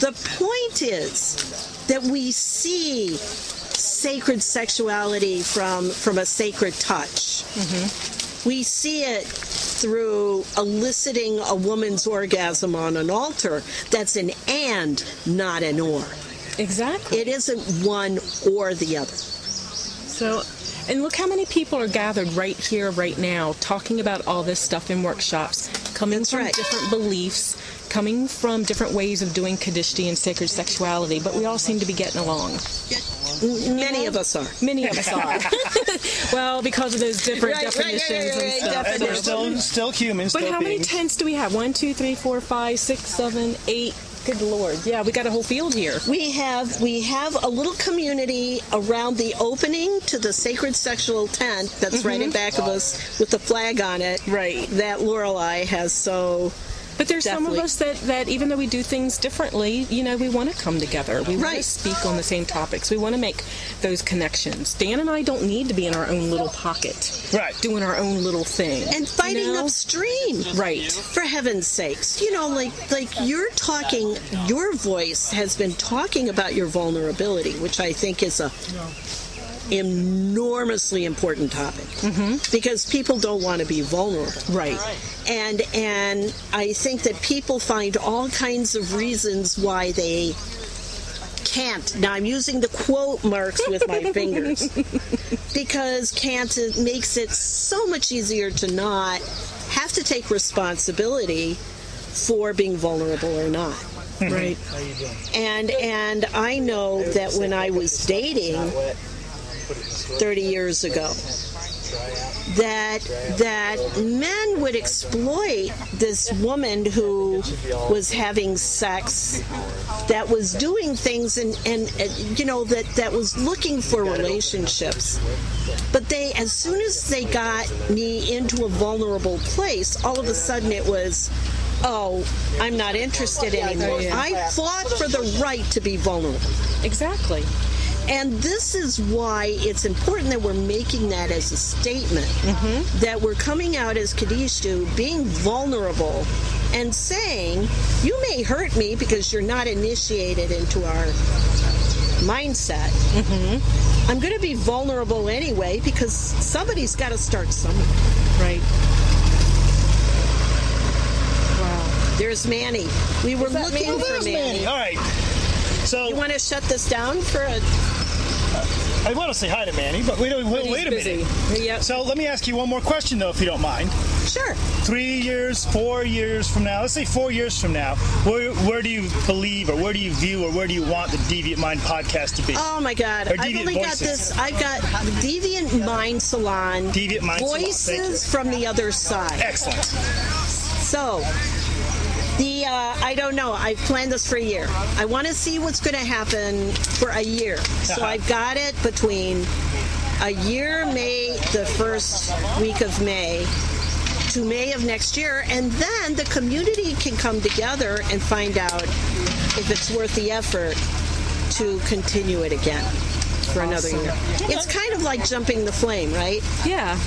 The point is that we see sacred sexuality from from a sacred touch. Mm-hmm. We see it through eliciting a woman's orgasm on an altar. That's an and, not an or. Exactly. It isn't one or the other. So and look how many people are gathered right here, right now, talking about all this stuff in workshops, coming That's from right. different beliefs, coming from different ways of doing Kadishtu and sacred sexuality, but we all seem to be getting along. Many of us are. Many of us are. <laughs> well, because of those different right, definitions right, right, and stuff. And they're still, still humans. But still how beings. many tents do we have? One, two, three, four, five, six, seven, eight, Good lord. Yeah, we got a whole field here. We have we have a little community around the opening to the sacred sexual tent that's mm-hmm. right in back of us with the flag on it. Right. That Lorelei has so but there's Definitely. some of us that, that even though we do things differently, you know, we want to come together. We want to speak on the same topics. We want to make those connections. Dan and I don't need to be in our own little pocket, right? Doing our own little thing and fighting you know? upstream, right? For heaven's sakes, you know, like like you're talking. Your voice has been talking about your vulnerability, which I think is a enormously important topic mm-hmm. because people don't want to be vulnerable. Right. And and i think that people find all kinds of reasons why they can't. Now i'm using the quote marks with my <laughs> fingers because can't makes it so much easier to not have to take responsibility for being vulnerable or not. Right. And and i know that when i was dating 30 years ago that that men would exploit this woman who was having sex, that was doing things and and, and you know that that was looking for relationships. But they, as soon as they got me into a vulnerable place, all of a sudden it was, oh, I'm not interested anymore. I fought for the right to be vulnerable. Exactly. And this is why it's important that we're making that as a statement. That we're coming out as Kadishtu, being vulnerable, and saying, you may hurt me because you're not initiated into our mindset. I'm going to be vulnerable anyway because somebody's got to start somewhere. Right. Wow. There's Manny. We were looking Oh, for Manny. Manny. All right. So You want to shut this down for a I want to say hi to Manny, but wait, wait, He's wait a busy. minute. Yep. So let me ask you one more question, though, if you don't mind. sure? Three years, four years from now, let's say four years from now, where, where do you believe, or where do you view, or where do you want the Deviant Mind podcast to be? Oh my God! I've only got this. I've got Deviant Mind Salon. Deviant Mind Salon, Voices you. from the other side. Excellent. So, uh, I don't know. I've planned this for a year. I want to see what's going to happen for a year. So Uh-huh. I've got it between a year, May, the first week of May, to May of next year, and then the community can come together and find out if it's worth the effort to continue it again for another year. It's kind of like jumping the flame, right? Yeah.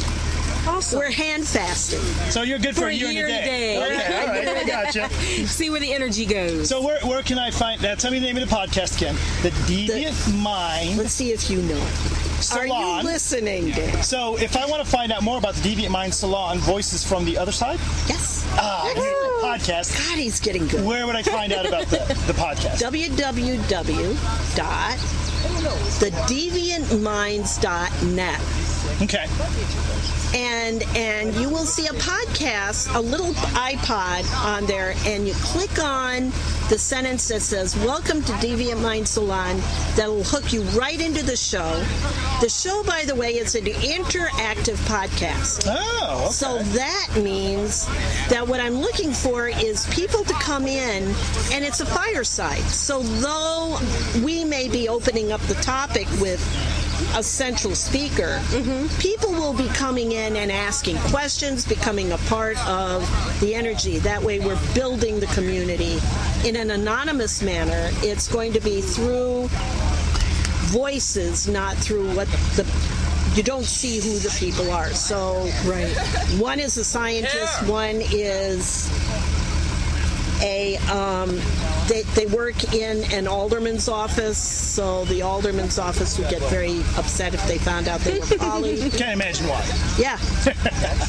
Awesome. We're hand fasting. So you're good for, For a year, year and a day. day. Okay, all right, I <laughs> gotcha. See where the energy goes. So where, where can I find that? Tell me the name of the podcast again. The Deviant Mind Let's see if you know. Are Salon. you listening? So if I want to find out more about the Deviant Mind Salon, Voices from the Other Side, Yes. ah, podcast, God, he's getting good. where would I find out about the, the podcast? <laughs> www.thedeviantminds.net. Okay. and and you will see a podcast, a little iPod on there, and you click on the sentence that says "Welcome to Deviant Mind Salon." That'll hook you right into the show. The show, by the way, is an interactive podcast. Oh, okay. So that means that what I'm looking for is people to come in and it's a fireside. So though we may be opening up the topic with a central speaker, people will be coming in and asking questions, becoming a part of the energy. That way we're building the community in an anonymous manner. It's going to be through voices, not through what the you don't see who the people are. So right. one is a scientist, one is a um, they, they work in an alderman's office, so the alderman's office would get very upset if they found out they were <laughs> poly. Can't imagine why. Yeah.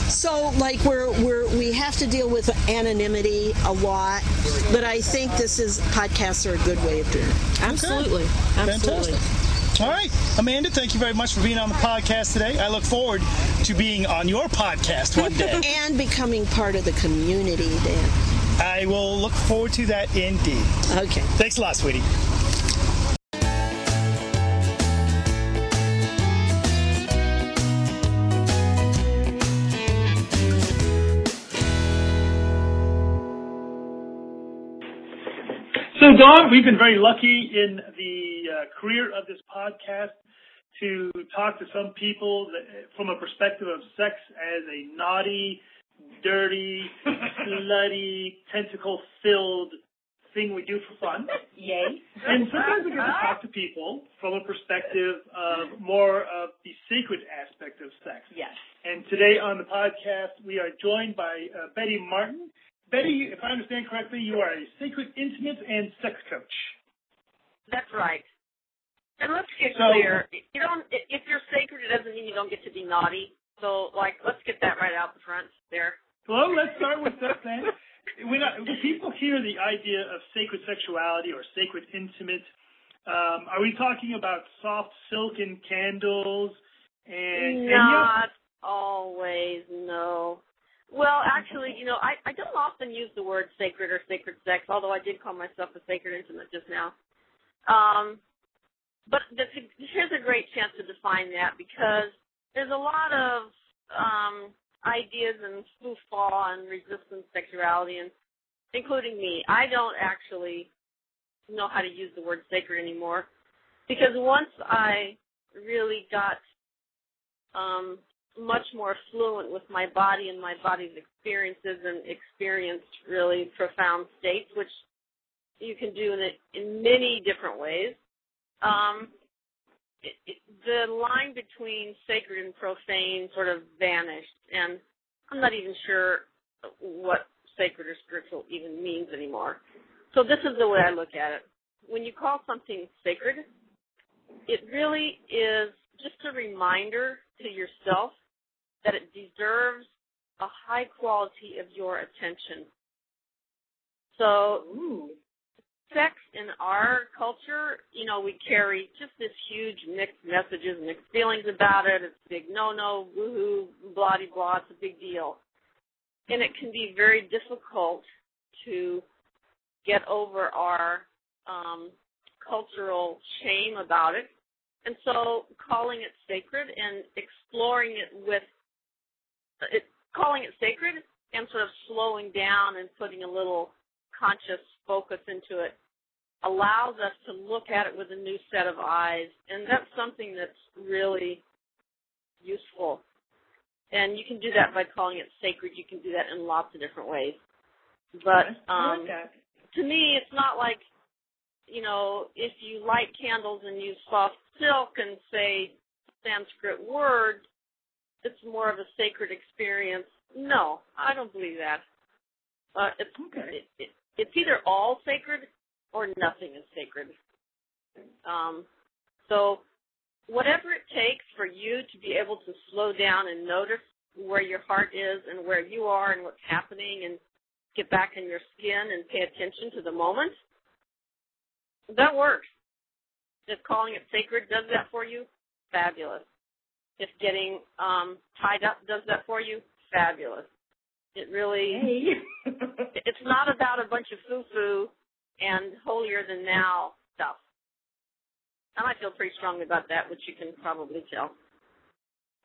so like we're we're we have to deal with anonymity a lot, but I think this is podcasts are a good way of doing it. Absolutely. Absolutely. Fantastic. All right, Amanda, thank you very much for being on the podcast today. I look forward to being on your podcast one day. <laughs> And becoming part of the community, Dan. I will look forward to that indeed. Okay. Thanks a lot, sweetie. So, Dawn, we've been very lucky in the uh, career of this podcast to talk to some people that, from a perspective of sex as a naughty, dirty, slutty, tentacle-filled thing we do for fun. Yay. And sometimes we get to talk to people from a perspective of more of the sacred aspect of sex. Yes. And today on the podcast, we are joined by uh, Betty Martin. Betty, if I understand correctly, you are a sacred intimate and sex coach. That's right. And let's get So- clear. You don't. If you're sacred, it doesn't mean you don't get to be naughty. So, like, let's get that right out the front there. Well, let's start with that then. When, I, when people hear the idea of sacred sexuality or sacred intimate, um, are we talking about soft silken candles and, and Not always. No. Well, actually, you know, I, I don't often use the word sacred or sacred sex, although I did call myself a sacred intimate just now. Um, but this, here's a great chance to define that because there's a lot of um, ideas and foofball and resistance sexuality, and including me. I don't actually know how to use the word sacred anymore because once I really got um, much more fluent with my body and my body's experiences and experienced really profound states, which you can do in, in many different ways. Um, the line between sacred and profane sort of vanished, and I'm not even sure what sacred or spiritual even means anymore. So this is the way I look at it. When you call something sacred, it really is just a reminder to yourself that it deserves a high quality of your attention. So, Ooh. Sex in our culture, you know, we carry just this huge mixed messages, mixed feelings about it. It's big no no, woohoo, blah blah, it's a big deal. And it can be very difficult to get over our um, cultural shame about it. And so calling it sacred and exploring it with it, calling it sacred and sort of slowing down and putting a little conscious focus into it allows us to look at it with a new set of eyes. And that's something that's really useful. And you can do that by calling it sacred. You can do that in lots of different ways. But um, to me, it's not like, you know, if you light candles and use soft silk and say Sanskrit words, it's more of a sacred experience. No, I don't believe that. Uh, it's okay. It, it, it's either all sacred or nothing is sacred. Um, so whatever it takes for you to be able to slow down and notice where your heart is and where you are and what's happening and get back in your skin and pay attention to the moment, that works. If calling it sacred does that for you, fabulous. If getting um, tied up does that for you, fabulous. It really, hey. <laughs> it's not about a bunch of foo-foo and holier than now stuff. And I feel pretty strongly about that, which you can probably tell.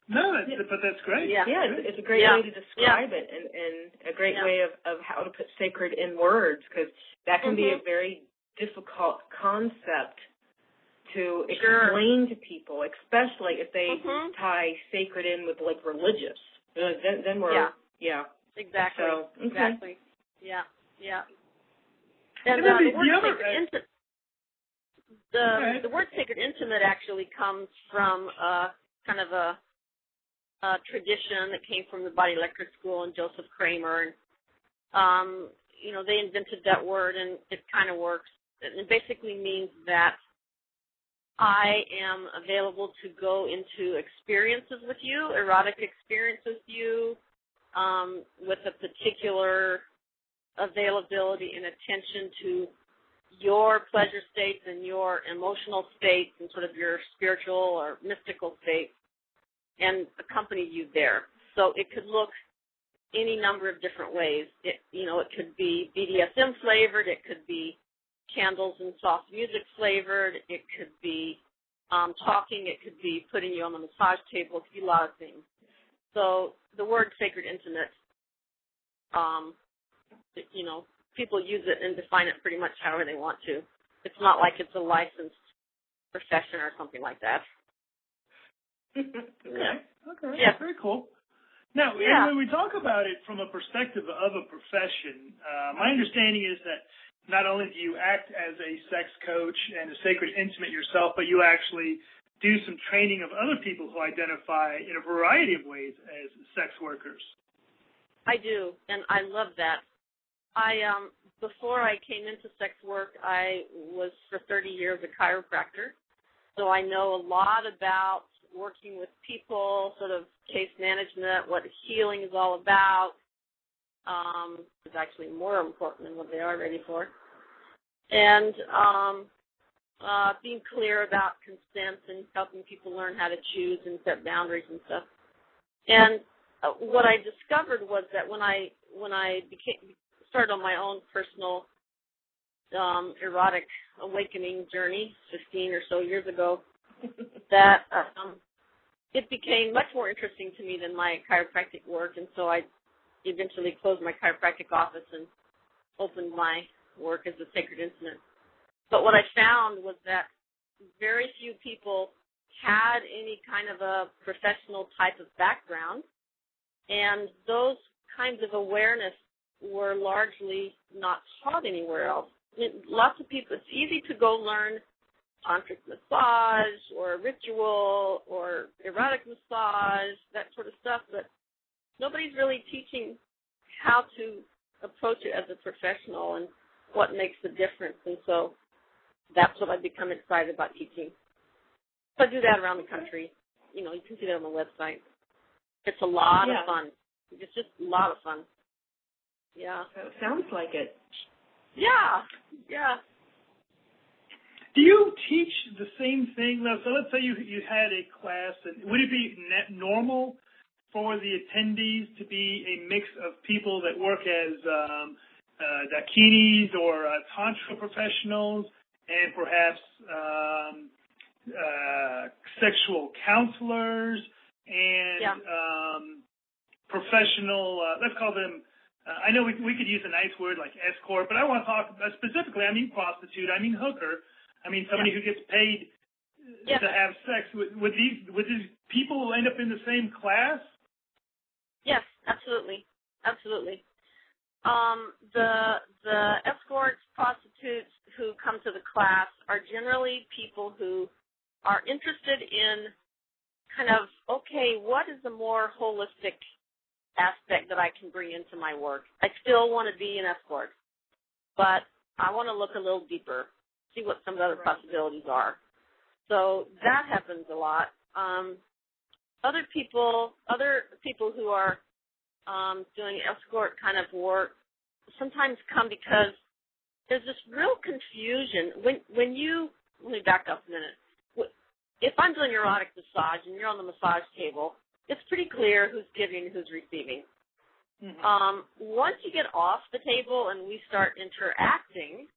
No, that's, yeah. but that's great. Yeah, yeah it's, it's a great yeah. way to describe yeah. it, and, and a great way of, of how to put sacred in words, because that can mm-hmm. be a mm-hmm. very difficult concept to explain to people, especially if they mm-hmm. tie sacred in with like religious. Then, then we're yeah, yeah. Exactly, so, okay. exactly, yeah, yeah. And uh, the word sacred intimate, the okay. the word sacred intimate actually comes from uh, kind of a, a tradition that came from the Body Electric School and Joseph Kramer, and um, you know they invented that word, and it kind of works. It basically means that I am available to go into experiences with you, erotic experiences with you, um, with a particular availability and attention to your pleasure states and your emotional states and sort of your spiritual or mystical states and accompany you there. So it could look any number of different ways. It, you know, it could be BDSM flavored, it could be candles and soft music flavored. It could be um, talking. It could be putting you on the massage table. It could be a lot of things. So the word sacred intimate, um, you know, people use it and define it pretty much however they want to. It's not like it's a licensed profession or something like that. <laughs> okay. Yeah. Okay. Yeah. Very cool. Now, yeah. when we talk about it from a perspective of a profession, uh, my understanding is that not only do you act as a sex coach and a sacred intimate yourself, but you actually do some training of other people who identify in a variety of ways as sex workers. I do, and I love that. I um before I came into sex work, I was for 30 years a chiropractor, so I know a lot about working with people, sort of case management, what healing is all about, um, is actually more important than what they are ready for. And um, uh, being clear about consent and helping people learn how to choose and set boundaries and stuff. And uh, what I discovered was that when I when I became started on my own personal um, erotic awakening journey 15 or so years ago, <laughs> that um, it became much more interesting to me than my chiropractic work, and so I eventually closed my chiropractic office and opened my work as a sacred intimate. But what I found was that very few people had any kind of a professional type of background, and those kinds of awareness were largely not taught anywhere else. I mean, lots of people, it's easy to go learn tantric massage or ritual or erotic massage, that sort of stuff, but nobody's really teaching how to approach it as a professional and what makes the difference. And so that's what I've become excited about teaching. So I do that around the country. You know, you can see that on the website. It's a lot yeah. of fun. It's just a lot of fun. Yeah. It sounds like it. Yeah. Yeah. Do you teach the same thing? So let's say you you had a class, and would it be normal for the attendees to be a mix of people that work as um, uh, dakinis or uh, tantra professionals, and perhaps um, uh, sexual counselors and yeah. um, professional. Uh, let's call them. Uh, I know we we could use a nice word like escort, but I want to talk specifically. I mean prostitute. I mean hooker. I mean somebody yeah. who gets paid yeah. to have sex. Would, would these would these people end up in the same class? Yes, absolutely, absolutely. Um, the the escorts, prostitutes who come to the class are generally people who are interested in kind of okay, what is a more holistic aspect that I can bring into my work? I still want to be an escort, but I want to look a little deeper, see what some of the other possibilities are. So that happens a lot. Um, other people, other people who are um, doing escort kind of work sometimes come because there's this real confusion when when you let me back up a minute. If I'm doing erotic massage and you're on the massage table, it's pretty clear who's giving and who's receiving. Mm-hmm. Um, once you get off the table and we start interacting,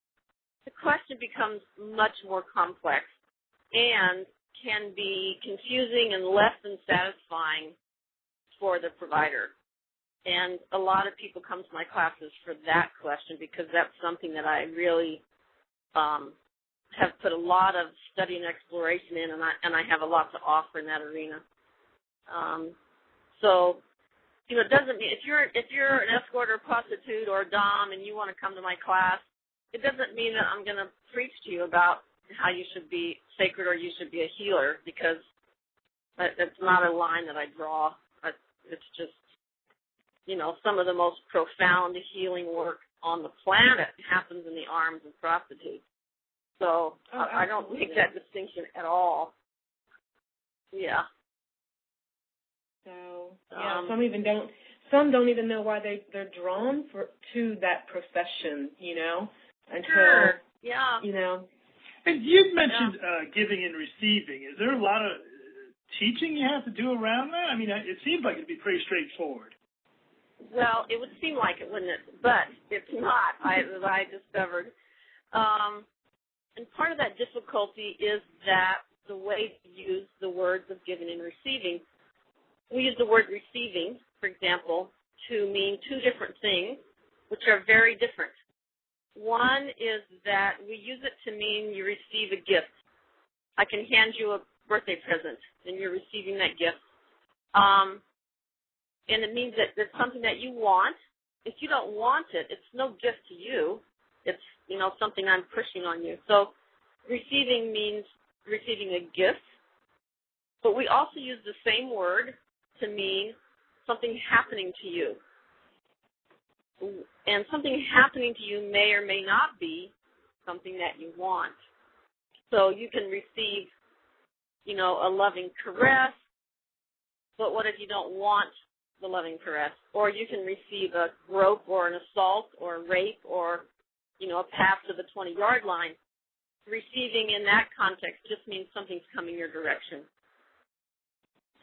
the question becomes much more complex and can be confusing and less than satisfying for the provider. And a lot of people come to my classes for that question because that's something that I really um, have put a lot of study and exploration in, and I and I have a lot to offer in that arena. Um, so, you know, it doesn't mean if you're if you're an escort or a prostitute or a dom and you want to come to my class, it doesn't mean that I'm going to preach to you about how you should be sacred or you should be a healer because it's not a line that I draw. It's just, you know, some of the most profound healing work on the planet happens in the arms of prostitutes. So oh, I, I don't make that distinction at all. Yeah. So yeah, um, some even don't. Some don't even know why they they're drawn for to that profession. You know, until sure. yeah, you know. And you mentioned yeah. uh, giving and receiving. Is there a lot of teaching you have to do around that? I mean, it seems like it'd be pretty straightforward. Well, it would seem like it, wouldn't it? But it's not. I, as I discovered. Um, and part of that difficulty is that the way we use the words of giving and receiving, we use the word receiving, for example, to mean two different things, which are very different. One is that we use it to mean you receive a gift. I can hand you a birthday present, and you're receiving that gift. Um, and it means that it's something that you want. If you don't want it, it's no gift to you. It's you know something I'm pushing on you. So receiving means receiving a gift, but we also use the same word to mean something happening to you. And something happening to you may or may not be something that you want. So you can receive, you know, a loving caress, but what if you don't want the loving caress? Or you can receive a grope or an assault or a rape or you know, a pass to the 20 yard line, receiving in that context just means something's coming your direction.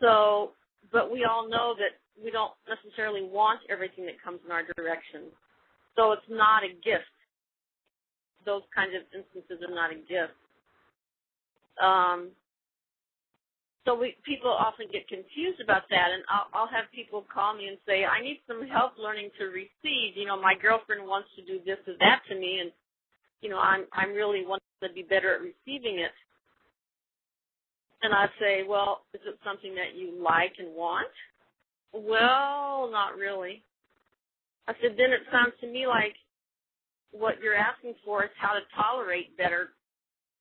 So, but we all know that we don't necessarily want everything that comes in our direction. So it's not a gift. Those kinds of instances are not a gift. Um, so we people often get confused about that, and I'll, I'll have people call me and say, "I need some help learning to receive." You know, my girlfriend wants to do this or that to me, and you know, I'm I'm really wanting to be better at receiving it. And I say, "Well, is it something that you like and want?" Well, not really. I said, then it sounds to me like what you're asking for is how to tolerate better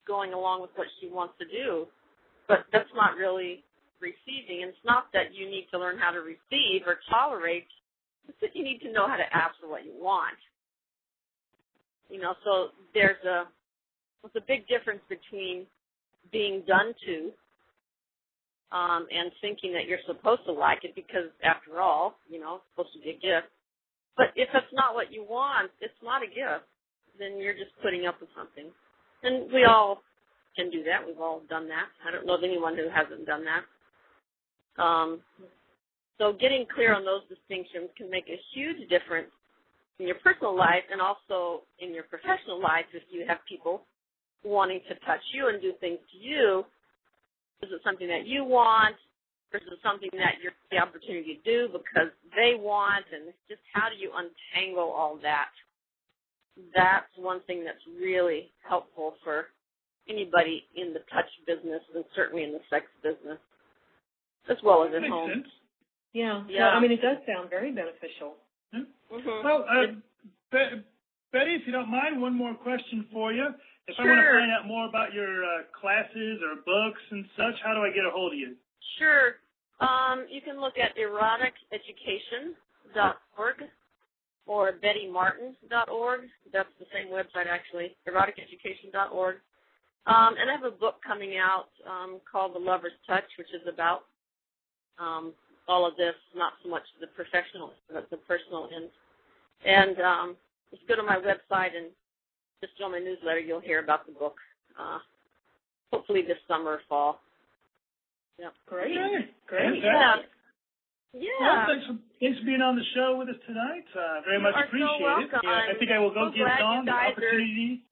going along with what she wants to do but that's not really receiving. And it's not that you need to learn how to receive or tolerate, it's that you need to know how to ask for what you want. You know, so there's a there's a big difference between being done to um, and thinking that you're supposed to like it because, after all, you know, it's supposed to be a gift. But if it's not what you want, it's not a gift. Then you're just putting up with something. And we all can do that. We've all done that. I don't know of anyone who hasn't done that. Um, so getting clear on those distinctions can make a huge difference in your personal life and also in your professional life if you have people wanting to touch you and do things to you. Is it something that you want? Or is it something that you're the opportunity to do because they want? And just how do you untangle all that? That's one thing that's really helpful for anybody in the touch business and certainly in the sex business, as well as at home. Sense. Yeah. Yeah. I mean, it does sound very beneficial. Yeah. Mm-hmm. Well, uh, Be- Betty, if you don't mind, one more question for you. If sure. I want to find out more about your uh, classes or books and such, how do I get a hold of you? Sure. Um, you can look at eroticeducation.org or bettymartin.org. That's the same website, actually, eroticeducation.org. Um, and I have a book coming out um, called The Lover's Touch, which is about um, all of this, not so much the professional, but the personal end. And um, just go to my website and just join my newsletter. You'll hear about the book. Uh, hopefully this summer or fall. Yeah. Great. Great. Yeah. Yeah. Well, thanks for, thanks for being on the show with us tonight. Uh, very you much appreciate so it. Yeah, I think I will go so give Dawn the opportunity.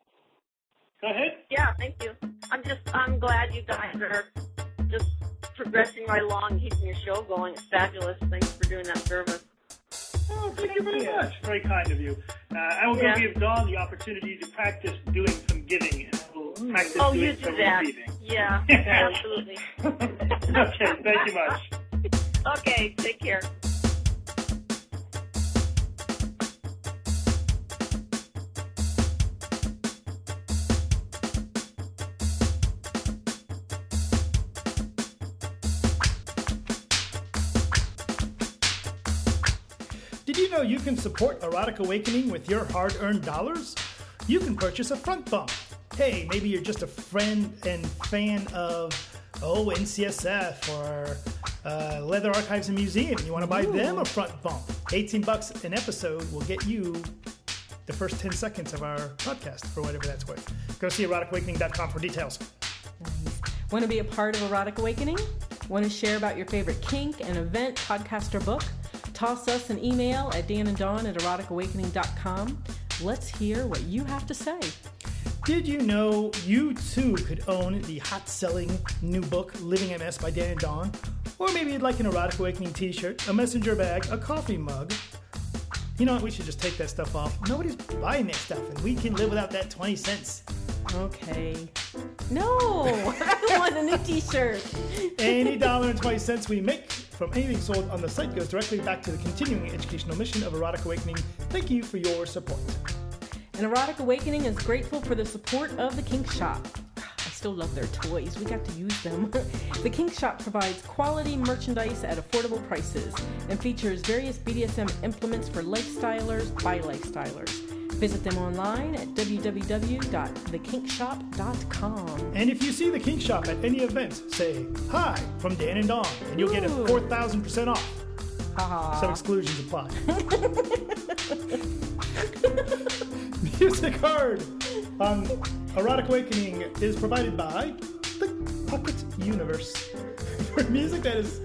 Go ahead. Yeah, thank you. I'm just I'm glad you guys are just progressing right along, keeping your show going. It's fabulous. Thanks for doing that service. Oh, thank you very much. Very kind of you. Uh, I will yeah. go give Dawn the opportunity to practice doing some giving and will practice oh, doing you do some that. receiving. Yeah, <laughs> absolutely. okay, thank you much. <laughs> Okay, take care. Know you can support Erotic Awakening with your hard earned dollars? You can purchase a front bump. Hey, maybe you're just a friend and fan of, oh, NCSF or uh, Leather Archives and Museum, and you want to buy Ooh. them a front bump. 18 bucks an episode will get you the first 10 seconds of our podcast for whatever that's worth. Go see eroticawakening.com for details. Nice. Want to be a part of Erotic Awakening? Want to share about your favorite kink, an event, podcast, or book? Toss us an email at Dan and Dawn at eroticawakening.com. Let's hear what you have to say. Did you know you too could own the hot selling new book, Living MS by Dan and Dawn? Or maybe you'd like an Erotic Awakening t shirt, a messenger bag, a coffee mug. You know what? We should just take that stuff off. Nobody's buying that stuff, and we can live without that 20 cents. Okay. No, <laughs> I want a new T-shirt. Any dollar and twenty cents we make from anything sold on the site goes directly back to the continuing educational mission of Erotic Awakening. Thank you for your support. And Erotic Awakening is grateful for the support of the Kink Shop. I still love their toys. We got to use them. <laughs> the Kink Shop provides quality merchandise at affordable prices and features various BDSM implements for lifestylers by lifestylers. Visit them online at www.thekinkshop.com. And if you see the Kink Shop at any event, say, Hi, from Dan and Dawn, and you'll Ooh. get a 4,000% off. Ha-ha. Some exclusions apply. <laughs> <laughs> Music card on Erotic Awakening is provided by the Pocket Universe. <laughs> For music that is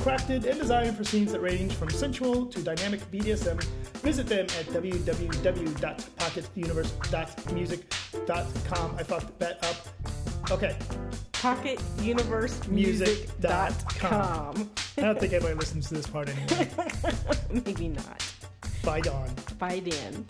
crafted and designed for scenes that range from sensual to dynamic BDSM Visit them at www.pocketuniverse.music.com. I fucked that up. Okay. PocketUniverseMusic.com. I don't think anybody listens to this part anymore. <laughs> Maybe not. Bye, Dawn. Bye, Dan.